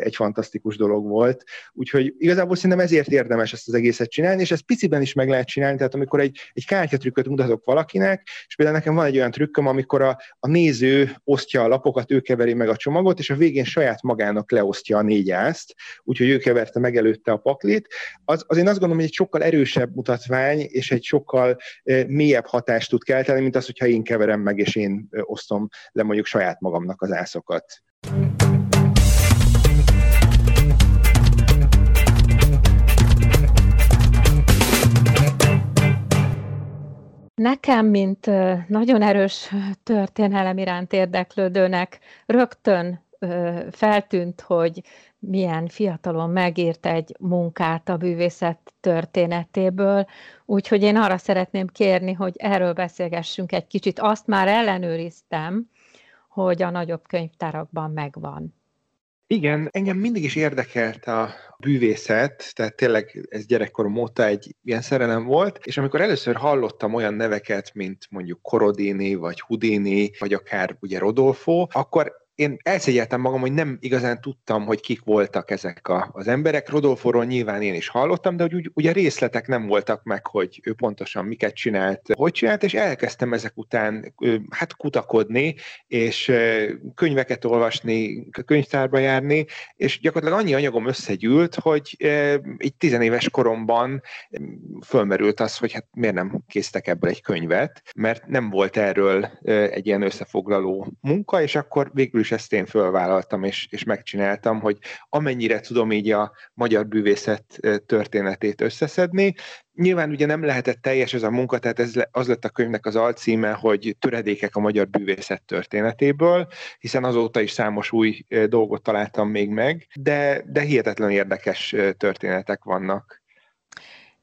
egy fantasztikus dolog volt. Úgyhogy igazából szerintem ezért érdemes ezt az egészet csinálni, és ezt piciben is meg lehet csinálni, tehát amikor egy, egy kártyatrükköt mutatok valakinek, és például nekem van egy olyan trükköm, amikor a, a néző osztja a lapokat, ő keveri meg a csomagot, és a végén saját magának leosztja a négy ászt, úgyhogy ő keverte meg előtte a paklit. Az, az én azt gondolom, hogy egy sokkal erősebb mutatvány, és egy sokkal e, mélyebb hatást tud kelteni, mint az, hogyha én keverem meg, és én osztom le mondjuk saját magamnak az ászokat. Nekem, mint nagyon erős történelem iránt érdeklődőnek rögtön feltűnt, hogy milyen fiatalon megírt egy munkát a bűvészet történetéből, úgyhogy én arra szeretném kérni, hogy erről beszélgessünk egy kicsit. Azt már ellenőriztem, hogy a nagyobb könyvtárakban megvan. Igen, engem mindig is érdekelt a bűvészet, tehát tényleg ez gyerekkorom óta egy ilyen szerelem volt, és amikor először hallottam olyan neveket, mint mondjuk Korodini, vagy Houdini, vagy akár ugye Rodolfo, akkor én elszégyeltem magam, hogy nem igazán tudtam, hogy kik voltak ezek a, az emberek. Rodolforól nyilván én is hallottam, de hogy úgy, ugye részletek nem voltak meg, hogy ő pontosan miket csinált, hogy csinált, és elkezdtem ezek után hát kutakodni, és könyveket olvasni, könyvtárba járni, és gyakorlatilag annyi anyagom összegyűlt, hogy egy tizenéves koromban fölmerült az, hogy hát miért nem készítek ebből egy könyvet, mert nem volt erről egy ilyen összefoglaló munka, és akkor végül is ezt én fölvállaltam és, és megcsináltam, hogy amennyire tudom így a magyar bűvészet történetét összeszedni. Nyilván ugye nem lehetett teljes ez a munka, tehát ez az lett a könyvnek az alcíme, hogy töredékek a magyar bűvészet történetéből, hiszen azóta is számos új dolgot találtam még meg, de, de hihetetlen érdekes történetek vannak.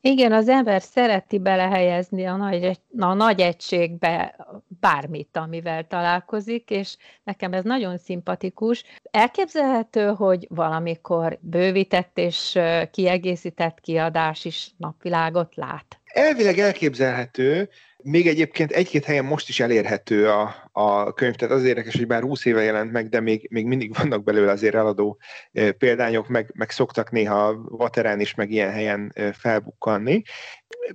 Igen, az ember szereti belehelyezni a nagy, a nagy egységbe bármit, amivel találkozik, és nekem ez nagyon szimpatikus. Elképzelhető, hogy valamikor bővített és kiegészített kiadás is napvilágot lát? Elvileg elképzelhető, még egyébként egy-két helyen most is elérhető a, a könyv, tehát az érdekes, hogy bár 20 éve jelent meg, de még, még mindig vannak belőle azért eladó példányok, meg, meg szoktak néha Vaterán is, meg ilyen helyen felbukkanni.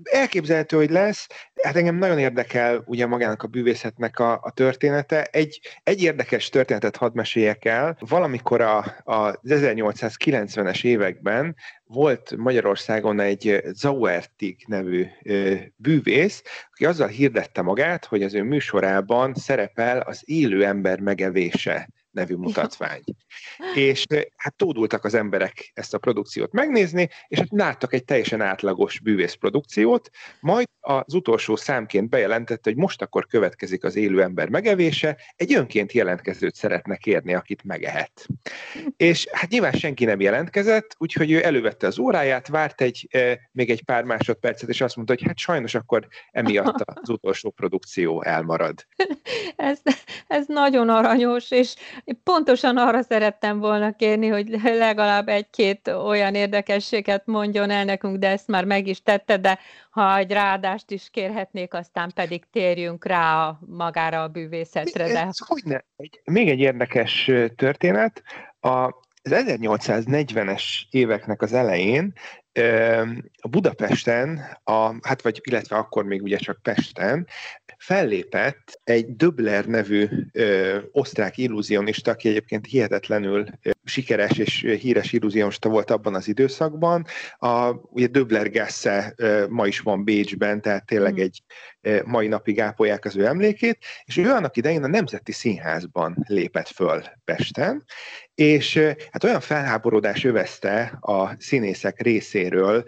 Elképzelhető, hogy lesz. Hát engem nagyon érdekel ugye magának a bűvészetnek a, a története. Egy, egy érdekes történetet hadd meséljek el. Valamikor a, a, az 1890-es években volt Magyarországon egy Zauertig nevű bűvész, aki azzal hirdette magát, hogy az ő műsorában szerepel az élő ember megevése nevű mutatvány. És hát tódultak az emberek ezt a produkciót megnézni, és hát láttak egy teljesen átlagos bűvész produkciót, majd az utolsó számként bejelentette, hogy most akkor következik az élő ember megevése, egy önként jelentkezőt szeretne kérni, akit megehet. És hát nyilván senki nem jelentkezett, úgyhogy ő elővette az óráját, várt egy, még egy pár másodpercet, és azt mondta, hogy hát sajnos akkor emiatt az utolsó produkció elmarad. Ez, ez nagyon aranyos, és pontosan arra szerettem volna kérni, hogy legalább egy-két olyan érdekességet mondjon el nekünk, de ezt már meg is tette, de ha egy ráadást is kérhetnék, aztán pedig térjünk rá a, magára a bűvészetre. De... Ez, hogyne? Egy, még egy érdekes történet. A, az 1840-es éveknek az elején a Budapesten, a, hát vagy illetve akkor még ugye csak Pesten, fellépett egy Döbler nevű ö, osztrák illúzionista, aki egyébként hihetetlenül ö, sikeres és híres illúzionista volt abban az időszakban. A, ugye Döbler Gasse ö, ma is van Bécsben, tehát tényleg mm. egy ö, mai napig ápolják az ő emlékét, és ő annak idején a Nemzeti Színházban lépett föl Pesten, és hát olyan felháborodás övezte a színészek részén, részéről,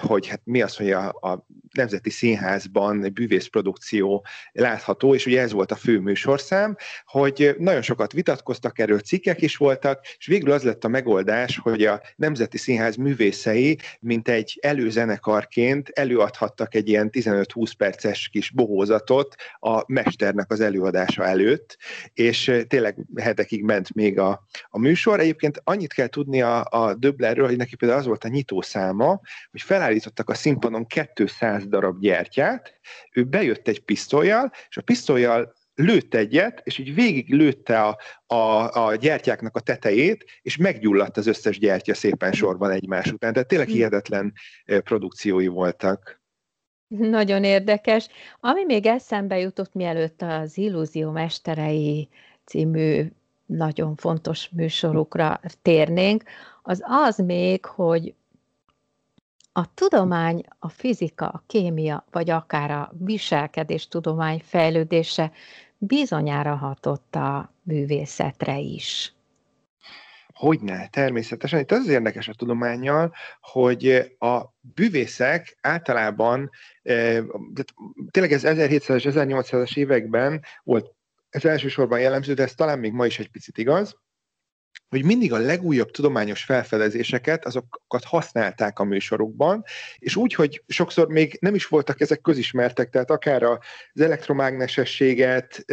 hogy hát mi az, hogy a, a Nemzeti Színházban bűvészprodukció látható, és ugye ez volt a fő műsorszám, hogy nagyon sokat vitatkoztak erről, cikkek is voltak, és végül az lett a megoldás, hogy a Nemzeti Színház művészei, mint egy előzenekarként előadhattak egy ilyen 15-20 perces kis bohózatot a mesternek az előadása előtt, és tényleg hetekig ment még a, a műsor. Egyébként annyit kell tudni a, a Döblerről, hogy neki például az volt a nyitószáma, hogy felállítottak a színpadon 200 darab gyertyát, ő bejött egy pisztolyjal, és a pisztolyjal lőtt egyet, és így végig lőtte a, a, a gyertyáknak a tetejét, és meggyulladt az összes gyertya szépen sorban egymás után. Tehát tényleg hihetetlen produkciói voltak. Nagyon érdekes. Ami még eszembe jutott, mielőtt az Illúzió Mesterei című nagyon fontos műsorukra térnénk, az az még, hogy a tudomány, a fizika, a kémia, vagy akár a viselkedés tudomány fejlődése bizonyára hatott a művészetre is. Hogyne, természetesen. Itt az, az érdekes a tudományjal, hogy a bűvészek általában, eh, tényleg ez 1700-es, 1800-as években volt ez elsősorban jellemző, de ez talán még ma is egy picit igaz, hogy mindig a legújabb tudományos felfedezéseket, azokat használták a műsorukban, és úgy, hogy sokszor még nem is voltak ezek közismertek, tehát akár az elektromágnesességet,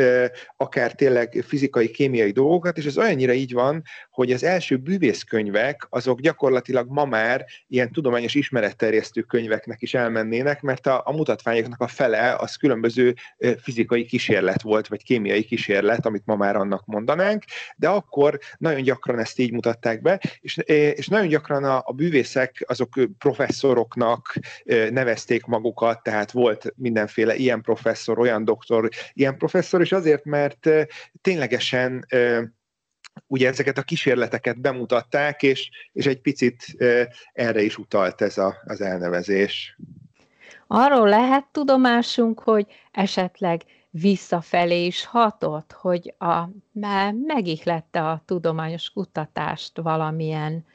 akár tényleg fizikai, kémiai dolgokat, és ez olyannyira így van, hogy az első bűvészkönyvek, azok gyakorlatilag ma már ilyen tudományos ismeretterjesztő könyveknek is elmennének, mert a, a mutatványoknak a fele az különböző fizikai kísérlet volt, vagy kémiai kísérlet, amit ma már annak mondanánk, de akkor nagyon gyakran ezt így mutatták be, és, és nagyon gyakran a, a bűvészek azok professzoroknak nevezték magukat, tehát volt mindenféle ilyen professzor, olyan doktor, ilyen professzor, és azért, mert ténylegesen ugye ezeket a kísérleteket bemutatták, és, és egy picit erre is utalt ez a, az elnevezés. Arról lehet tudomásunk, hogy esetleg visszafelé is hatott, hogy a, megihlette a tudományos kutatást valamilyen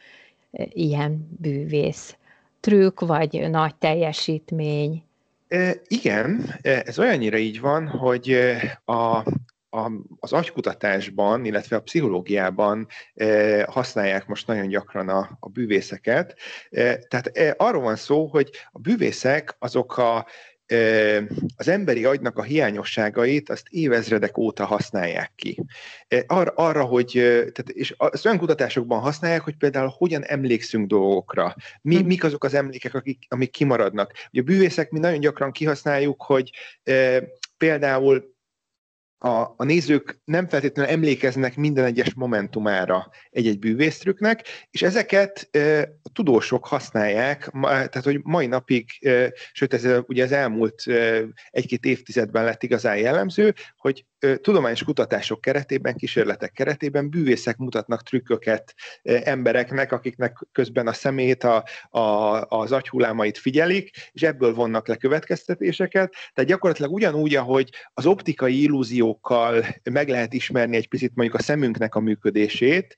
e, ilyen bűvész trükk, vagy nagy teljesítmény. E, igen, e, ez olyannyira így van, hogy a, a, az agykutatásban, illetve a pszichológiában e, használják most nagyon gyakran a, a bűvészeket. E, tehát e, arról van szó, hogy a bűvészek azok a az emberi agynak a hiányosságait azt évezredek óta használják ki. Arra, arra hogy, tehát, és az olyan kutatásokban használják, hogy például hogyan emlékszünk dolgokra, mi, hm. mik azok az emlékek, akik, amik kimaradnak. Ugye a bűvészek mi nagyon gyakran kihasználjuk, hogy például a, a nézők nem feltétlenül emlékeznek minden egyes momentumára egy-egy bűvésztrüknek, és ezeket e, a tudósok használják, ma, tehát hogy mai napig, e, sőt ez ugye az elmúlt e, egy-két évtizedben lett igazán jellemző, hogy tudományos kutatások keretében, kísérletek keretében bűvészek mutatnak trükköket embereknek, akiknek közben a szemét, a, a, az agyhullámait figyelik, és ebből vonnak le következtetéseket. Tehát gyakorlatilag ugyanúgy, ahogy az optikai illúziókkal meg lehet ismerni egy picit mondjuk a szemünknek a működését,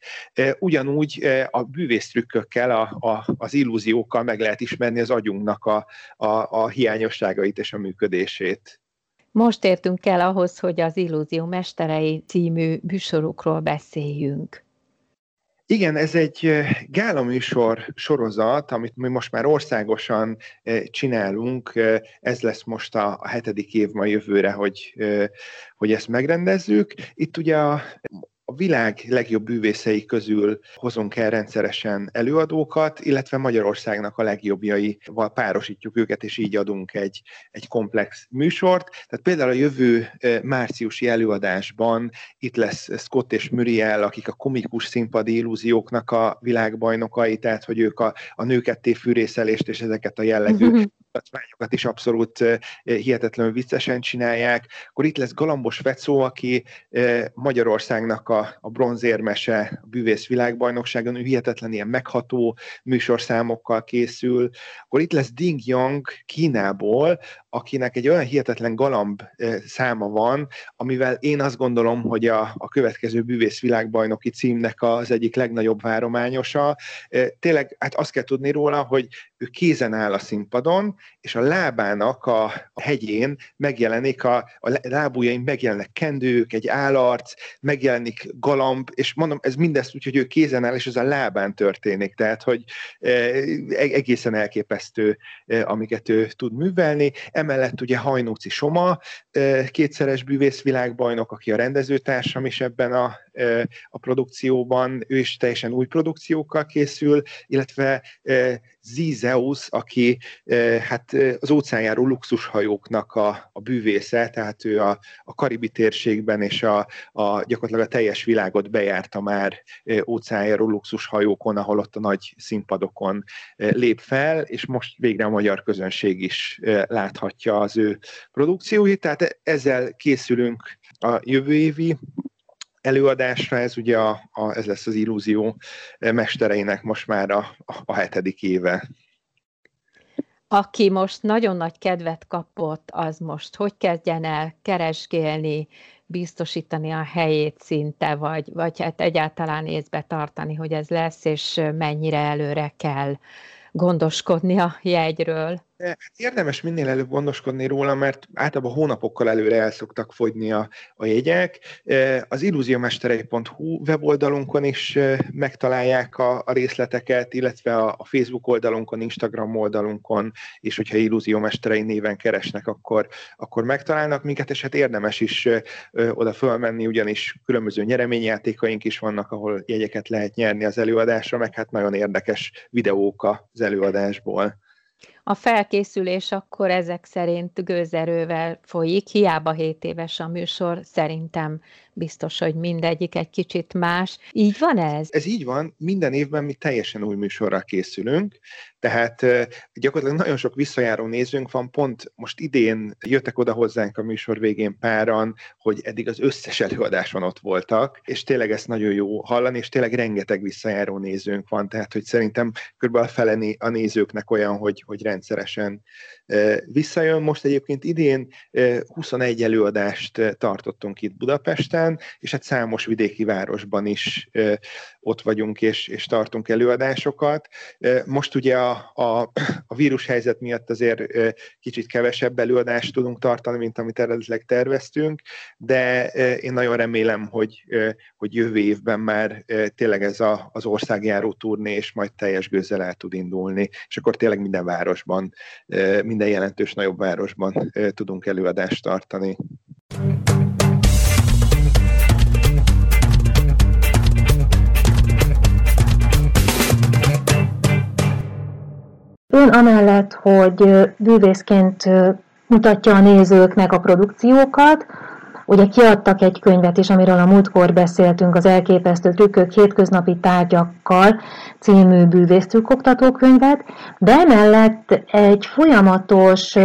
ugyanúgy a bűvész trükkökkel, a, a, az illúziókkal meg lehet ismerni az agyunknak a, a, a hiányosságait és a működését. Most értünk el ahhoz, hogy az Illúzió Mesterei című műsorukról beszéljünk. Igen, ez egy gála műsor sorozat, amit mi most már országosan csinálunk. Ez lesz most a, a hetedik év ma jövőre, hogy, hogy ezt megrendezzük. Itt ugye a a világ legjobb bűvészei közül hozunk el rendszeresen előadókat, illetve Magyarországnak a legjobbjaival párosítjuk őket, és így adunk egy, egy komplex műsort. Tehát például a jövő márciusi előadásban itt lesz Scott és Muriel, akik a komikus színpadi illúzióknak a világbajnokai, tehát hogy ők a, a nőketté fűrészelést és ezeket a jellegű mutatmányokat is abszolút hihetetlenül viccesen csinálják. Akkor itt lesz Galambos Fecó, aki Magyarországnak a, a bronzérmese a bűvész világbajnokságon, ő hihetetlen ilyen megható műsorszámokkal készül. Akkor itt lesz Ding Yang Kínából, akinek egy olyan hihetetlen galamb száma van, amivel én azt gondolom, hogy a, a következő bűvész világbajnoki címnek az egyik legnagyobb várományosa. Tényleg, hát azt kell tudni róla, hogy ő kézen áll a színpadon, és a lábának a, a hegyén megjelenik, a, a lábujjain megjelennek kendők, egy állarc, megjelenik galamb, és mondom, ez mindezt úgy, hogy ő kézen áll, és ez a lábán történik, tehát, hogy e, egészen elképesztő, amiket ő tud művelni. Emellett ugye Hajnóci Soma, kétszeres bűvész világbajnok, aki a rendezőtársam is ebben a a produkcióban, ő is teljesen új produkciókkal készül, illetve Zizeus, aki hát az óceánjáró luxushajóknak a, a bűvésze, tehát ő a, a karibi térségben és a, a gyakorlatilag a teljes világot bejárta már óceánjáró luxushajókon, ahol ott a nagy színpadokon lép fel, és most végre a magyar közönség is láthatja az ő produkcióit, tehát ezzel készülünk a jövő évi előadásra, ez ugye a, a, ez lesz az illúzió mestereinek most már a, a hetedik éve. Aki most nagyon nagy kedvet kapott, az most hogy kezdjen el keresgélni, biztosítani a helyét szinte, vagy, vagy hát egyáltalán észbe tartani, hogy ez lesz, és mennyire előre kell gondoskodni a jegyről? Hát érdemes minél előbb gondoskodni róla, mert általában hónapokkal előre el szoktak fogyni a, a jegyek. Az illúziomesterei.hu weboldalunkon is megtalálják a, a részleteket, illetve a, a Facebook oldalunkon, Instagram oldalunkon, és hogyha illúziomesterei néven keresnek, akkor, akkor megtalálnak minket, és hát érdemes is oda fölmenni, ugyanis különböző nyereményjátékaink is vannak, ahol jegyeket lehet nyerni az előadásra, meg hát nagyon érdekes videók az előadásból. A felkészülés akkor ezek szerint gőzerővel folyik, hiába 7 éves a műsor, szerintem biztos, hogy mindegyik egy kicsit más. Így van ez? Ez így van, minden évben mi teljesen új műsorral készülünk, tehát gyakorlatilag nagyon sok visszajáró nézőnk van, pont most idén jöttek oda hozzánk a műsor végén páran, hogy eddig az összes előadáson ott voltak, és tényleg ezt nagyon jó hallani, és tényleg rengeteg visszajáró nézőnk van, tehát hogy szerintem kb. a fele a nézőknek olyan, hogy, hogy rendszeresen visszajön. Most egyébként idén 21 előadást tartottunk itt Budapesten, és hát számos vidéki városban is ott vagyunk és, és tartunk előadásokat. Most ugye a, a, a vírushelyzet miatt azért kicsit kevesebb előadást tudunk tartani, mint amit eredetileg terveztünk, de én nagyon remélem, hogy, hogy jövő évben már tényleg ez a, az országjáró turné, és majd teljes gőzzel el tud indulni, és akkor tényleg minden városban, minden jelentős nagyobb városban tudunk előadást tartani. Ön amellett, hogy bűvészként mutatja a nézőknek a produkciókat, ugye kiadtak egy könyvet is, amiről a múltkor beszéltünk, az elképesztő trükkök hétköznapi tárgyakkal című bűvésztrükkoktatókönyvet, de emellett egy folyamatos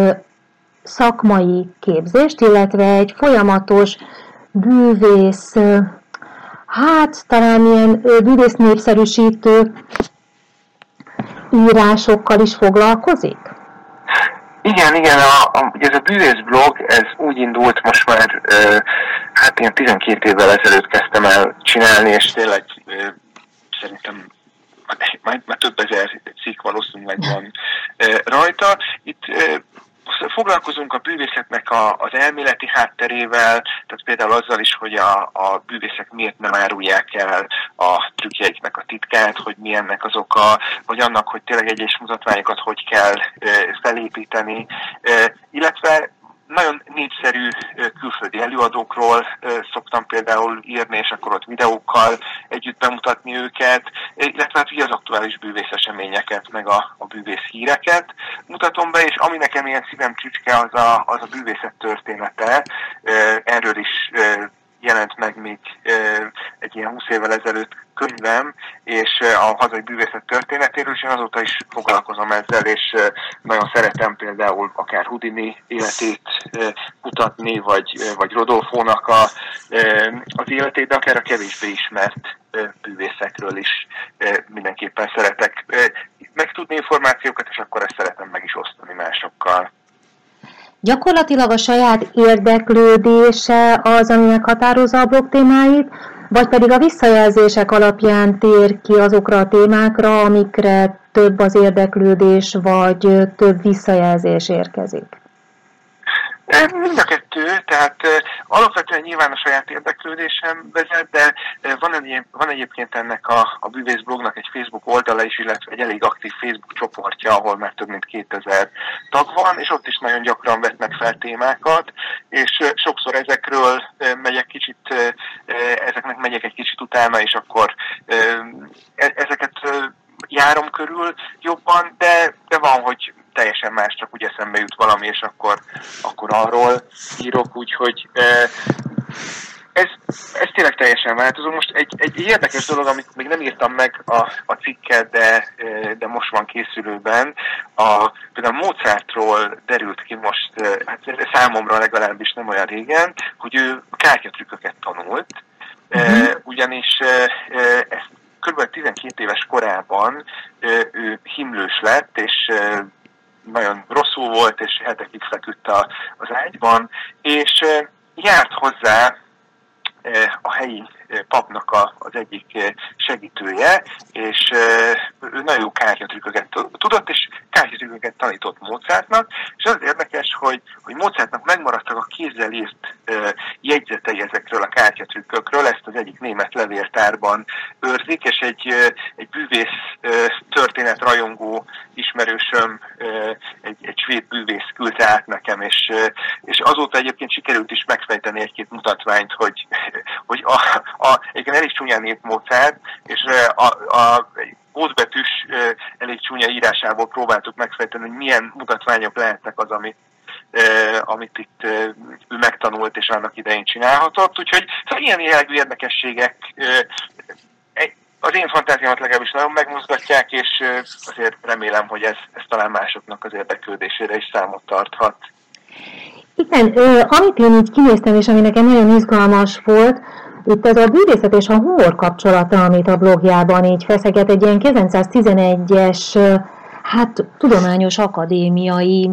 szakmai képzést, illetve egy folyamatos bűvész, hát talán ilyen bűvész népszerűsítő írásokkal is foglalkozik? Igen, igen, a, a, ugye ez a bűvész blog, ez úgy indult most már, ö, hát ilyen 12 évvel ezelőtt kezdtem el csinálni, és tényleg ö, szerintem már, már több ezer cikk valószínűleg van ö, rajta. Itt ö, foglalkozunk a bűvészetnek a, az elméleti hátterével, tehát például azzal is, hogy a, a bűvészek miért nem árulják el a trükkjeiknek a titkát, hogy mi ennek az oka, vagy annak, hogy tényleg egyes mutatványokat hogy kell e, felépíteni, e, illetve nagyon népszerű külföldi előadókról szoktam például írni, és akkor ott videókkal együtt bemutatni őket, illetve hát ugye az aktuális bűvész eseményeket, meg a, a bűvész híreket mutatom be, és ami nekem ilyen szívem csücske, az a, az a bűvészet története. Erről is jelent meg még egy ilyen 20 évvel ezelőtt könyvem, és a hazai bűvészet történetéről, és én azóta is foglalkozom ezzel, és nagyon szeretem például akár Houdini életét kutatni, vagy, vagy Rodolfónak a, az életét, de akár a kevésbé ismert bűvészekről is mindenképpen szeretek megtudni információkat, és akkor ezt szeretem meg is osztani másokkal. Gyakorlatilag a saját érdeklődése az, ami meghatározza a blog témáit, vagy pedig a visszajelzések alapján tér ki azokra a témákra, amikre több az érdeklődés, vagy több visszajelzés érkezik? Mind a kettő, tehát alapvetően nyilván a saját érdeklődésem vezet, de van, egy, van egyébként ennek a, a bűvész blognak egy Facebook oldala is, illetve egy elég aktív Facebook csoportja, ahol már több mint 2000 tag van, és ott is nagyon gyakran vetnek fel témákat, és sokszor ezekről megyek kicsit, ezeknek megyek egy kicsit utána, és akkor e, ezeket járom körül jobban, de, de van, hogy teljesen más, csak úgy eszembe jut valami, és akkor, akkor arról írok, úgyhogy ez, ez tényleg teljesen változó. Most egy, egy érdekes dolog, amit még nem írtam meg a, a cikket, de, de most van készülőben, a, például Mozartról derült ki most, hát számomra legalábbis nem olyan régen, hogy ő kártyatrükköket tanult, uh-huh. ugyanis ezt kb. 12 éves korában ő himlős lett, és nagyon rosszul volt, és hetekig feküdt az ágyban, és járt hozzá a helyi papnak a, az egyik segítője, és ő nagyon jó kártyatrükköket tudott, és kártyatrükköket tanított Mozartnak, és az érdekes, hogy, hogy Mozartnak megmaradtak a kézzel írt jegyzetei ezekről a kártyatrükkökről, ezt az egyik német levéltárban őrzik, és egy, egy bűvész történetrajongó ismerősöm, egy, egy svéd bűvész küldte át nekem, és, és azóta egyébként sikerült is megfejteni egy-két mutatványt, hogy, hogy a, a, egyébként elég csúnyán írt Mozart, és a, a ótbetűs elég csúnya írásából próbáltuk megfejteni, hogy milyen mutatványok lehetnek az, amit, amit itt ő megtanult és annak idején csinálhatott. Úgyhogy szóval ilyen jellegű érdekességek az én fantáziámat legalábbis nagyon megmozgatják, és azért remélem, hogy ez, ez talán másoknak az érdeklődésére is számot tarthat. Igen, amit én így kinéztem, és ami nekem nagyon izgalmas volt, itt ez a bűvészet és a humor kapcsolata, amit a blogjában így feszeget, egy ilyen 911-es, hát tudományos akadémiai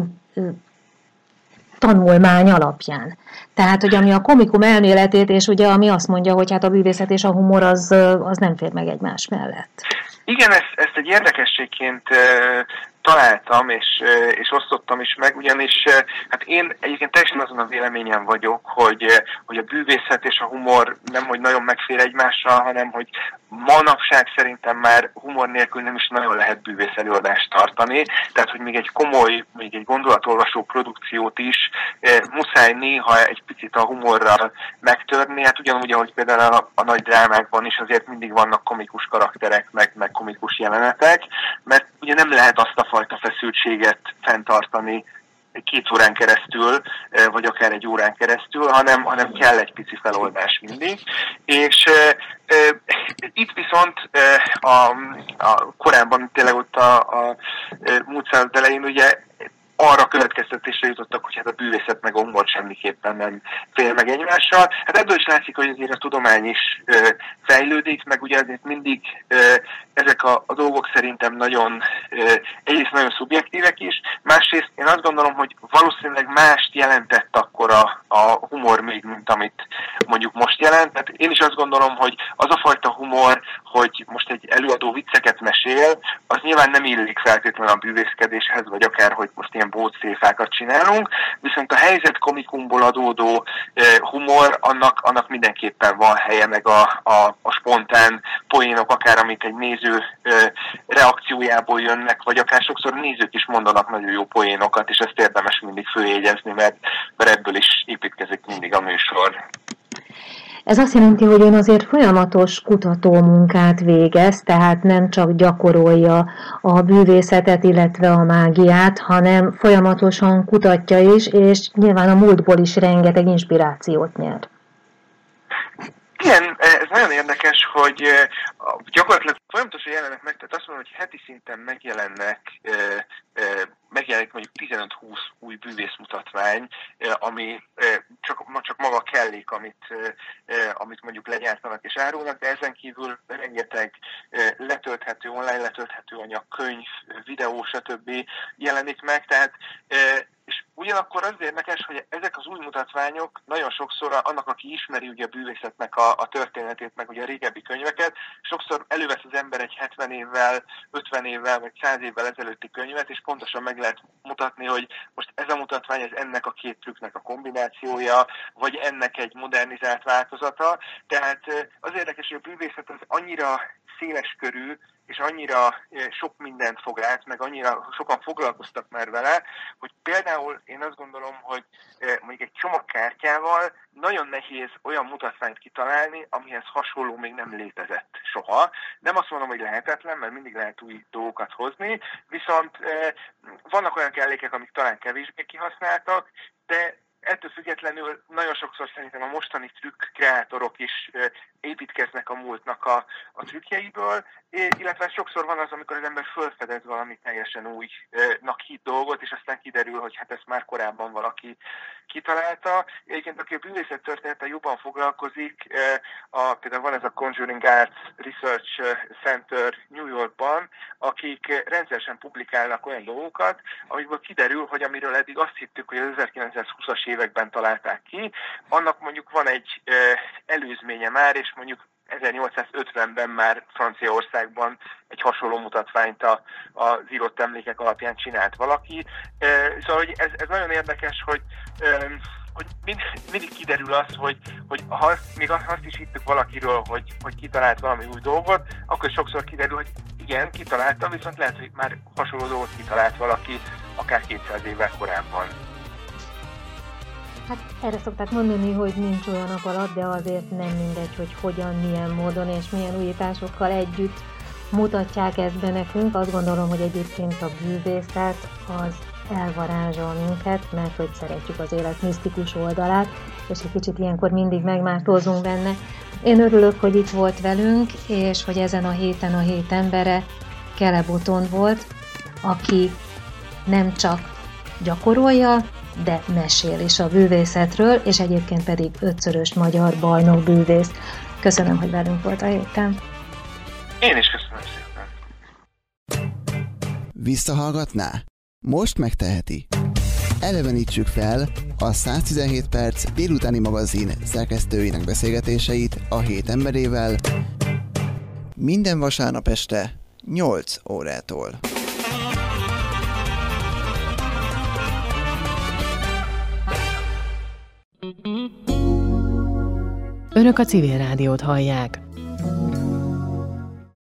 tanulmány alapján. Tehát, hogy ami a komikum elméletét, és ugye ami azt mondja, hogy hát a bűvészet és a humor az, az nem fér meg egymás mellett. Igen, ezt, ezt egy érdekességként találtam, és, és osztottam is meg, ugyanis hát én egyébként teljesen azon a véleményem vagyok, hogy, hogy a bűvészet és a humor nem, hogy nagyon megfér egymással, hanem hogy manapság szerintem már humor nélkül nem is nagyon lehet bűvész előadást tartani, tehát hogy még egy komoly, még egy gondolatolvasó produkciót is e, muszáj néha egy picit a humorral megtörni, hát ugyanúgy, ahogy például a, a nagy drámákban is azért mindig vannak komikus karakterek, meg, meg komikus jelenetek, mert ugye nem lehet azt a fajta feszültséget fenntartani két órán keresztül, vagy akár egy órán keresztül, hanem, hanem kell egy pici feloldás mindig. És e, e, itt viszont a, a korábban tényleg ott a, a múlt század elején ugye arra következtetésre jutottak, hogy hát a bűvészet meg humor semmiképpen nem fél meg egymással. Hát ebből is látszik, hogy azért a tudomány is ö, fejlődik, meg ugye azért mindig ö, ezek a, a dolgok szerintem nagyon, ö, egyrészt nagyon szubjektívek is, másrészt én azt gondolom, hogy valószínűleg mást jelentett akkor a, a humor még, mint amit mondjuk most jelent. Tehát én is azt gondolom, hogy az a fajta humor, hogy most egy előadó vicceket mesél, az nyilván nem illik feltétlenül a bűvészkedéshez, vagy akár, hogy most ilyen bócféfákat csinálunk, viszont a helyzet komikumból adódó humor, annak, annak mindenképpen van helye, meg a, a, a spontán poénok, akár amit egy néző reakciójából jönnek, vagy akár sokszor nézők is mondanak nagyon jó poénokat, és ezt érdemes mindig följegyezni, mert, mert ebből is építkezik mindig a műsor. Ez azt jelenti, hogy ön azért folyamatos kutatómunkát végez, tehát nem csak gyakorolja a bűvészetet, illetve a mágiát, hanem folyamatosan kutatja is, és nyilván a múltból is rengeteg inspirációt nyer. Igen, ez nagyon érdekes, hogy gyakorlatilag folyamatosan jelennek meg, tehát azt mondom, hogy heti szinten megjelennek, megjelenik mondjuk 15-20 új bűvészmutatvány, ami csak, maga kellék, amit, amit mondjuk legyártanak és árulnak, de ezen kívül rengeteg letölthető, online letölthető anyag, könyv, videó, stb. jelenik meg, tehát ugyanakkor az érdekes, hogy ezek az új mutatványok nagyon sokszor annak, aki ismeri ugye a bűvészetnek a, a történetét, meg ugye a régebbi könyveket, sokszor elővesz az ember egy 70 évvel, 50 évvel, vagy 100 évvel ezelőtti könyvet, és pontosan meg lehet mutatni, hogy most ez a mutatvány, ez ennek a két trükknek a kombinációja, vagy ennek egy modernizált változata. Tehát az érdekes, hogy a bűvészet az annyira széles körű, és annyira sok mindent fog át, meg annyira sokan foglalkoztak már vele, hogy például én azt gondolom, hogy mondjuk egy csomagkártyával nagyon nehéz olyan mutatványt kitalálni, amihez hasonló még nem létezett soha. Nem azt mondom, hogy lehetetlen, mert mindig lehet új dolgokat hozni, viszont vannak olyan kellékek, amik talán kevésbé kihasználtak, de ettől függetlenül nagyon sokszor szerintem a mostani trükk kreátorok is építkeznek a múltnak a, a trükkjeiből, illetve sokszor van az, amikor az ember felfedez valami teljesen újnak hit dolgot, és aztán kiderül, hogy hát ezt már korábban valaki kitalálta. Egyébként, aki a bűvészet története jobban foglalkozik, a, például van ez a Conjuring Arts Research Center New Yorkban, akik rendszeresen publikálnak olyan dolgokat, amikből kiderül, hogy amiről eddig azt hittük, hogy az 1920-as években találták ki, annak mondjuk van egy előzménye már, és mondjuk 1850-ben már Franciaországban egy hasonló mutatványt a, az írott emlékek alapján csinált valaki. Szóval hogy ez, ez nagyon érdekes, hogy hogy mind, mindig kiderül az, hogy, hogy ha még azt is hittük valakiről, hogy, hogy kitalált valami új dolgot, akkor sokszor kiderül, hogy igen, kitalálta, viszont lehet, hogy már hasonló dolgot kitalált valaki akár 200 évvel korábban. Hát erre szokták mondani, hogy nincs olyan nap alatt, de azért nem mindegy, hogy hogyan, milyen módon és milyen újításokkal együtt mutatják ezt be nekünk. Azt gondolom, hogy egyébként a bűvészet az elvarázsol minket, mert hogy szeretjük az élet misztikus oldalát, és egy kicsit ilyenkor mindig megmártózunk benne. Én örülök, hogy itt volt velünk, és hogy ezen a héten a hét embere Keleboton volt, aki nem csak gyakorolja, de mesél is a bűvészetről, és egyébként pedig ötszörös magyar bajnok bűvész. Köszönöm, hogy velünk volt a héten. Én is köszönöm szépen. Visszahallgatná? Most megteheti. Elevenítsük fel a 117 perc délutáni magazin szerkesztőinek beszélgetéseit a hét emberével minden vasárnap este 8 órától. Önök a civil rádiót hallják.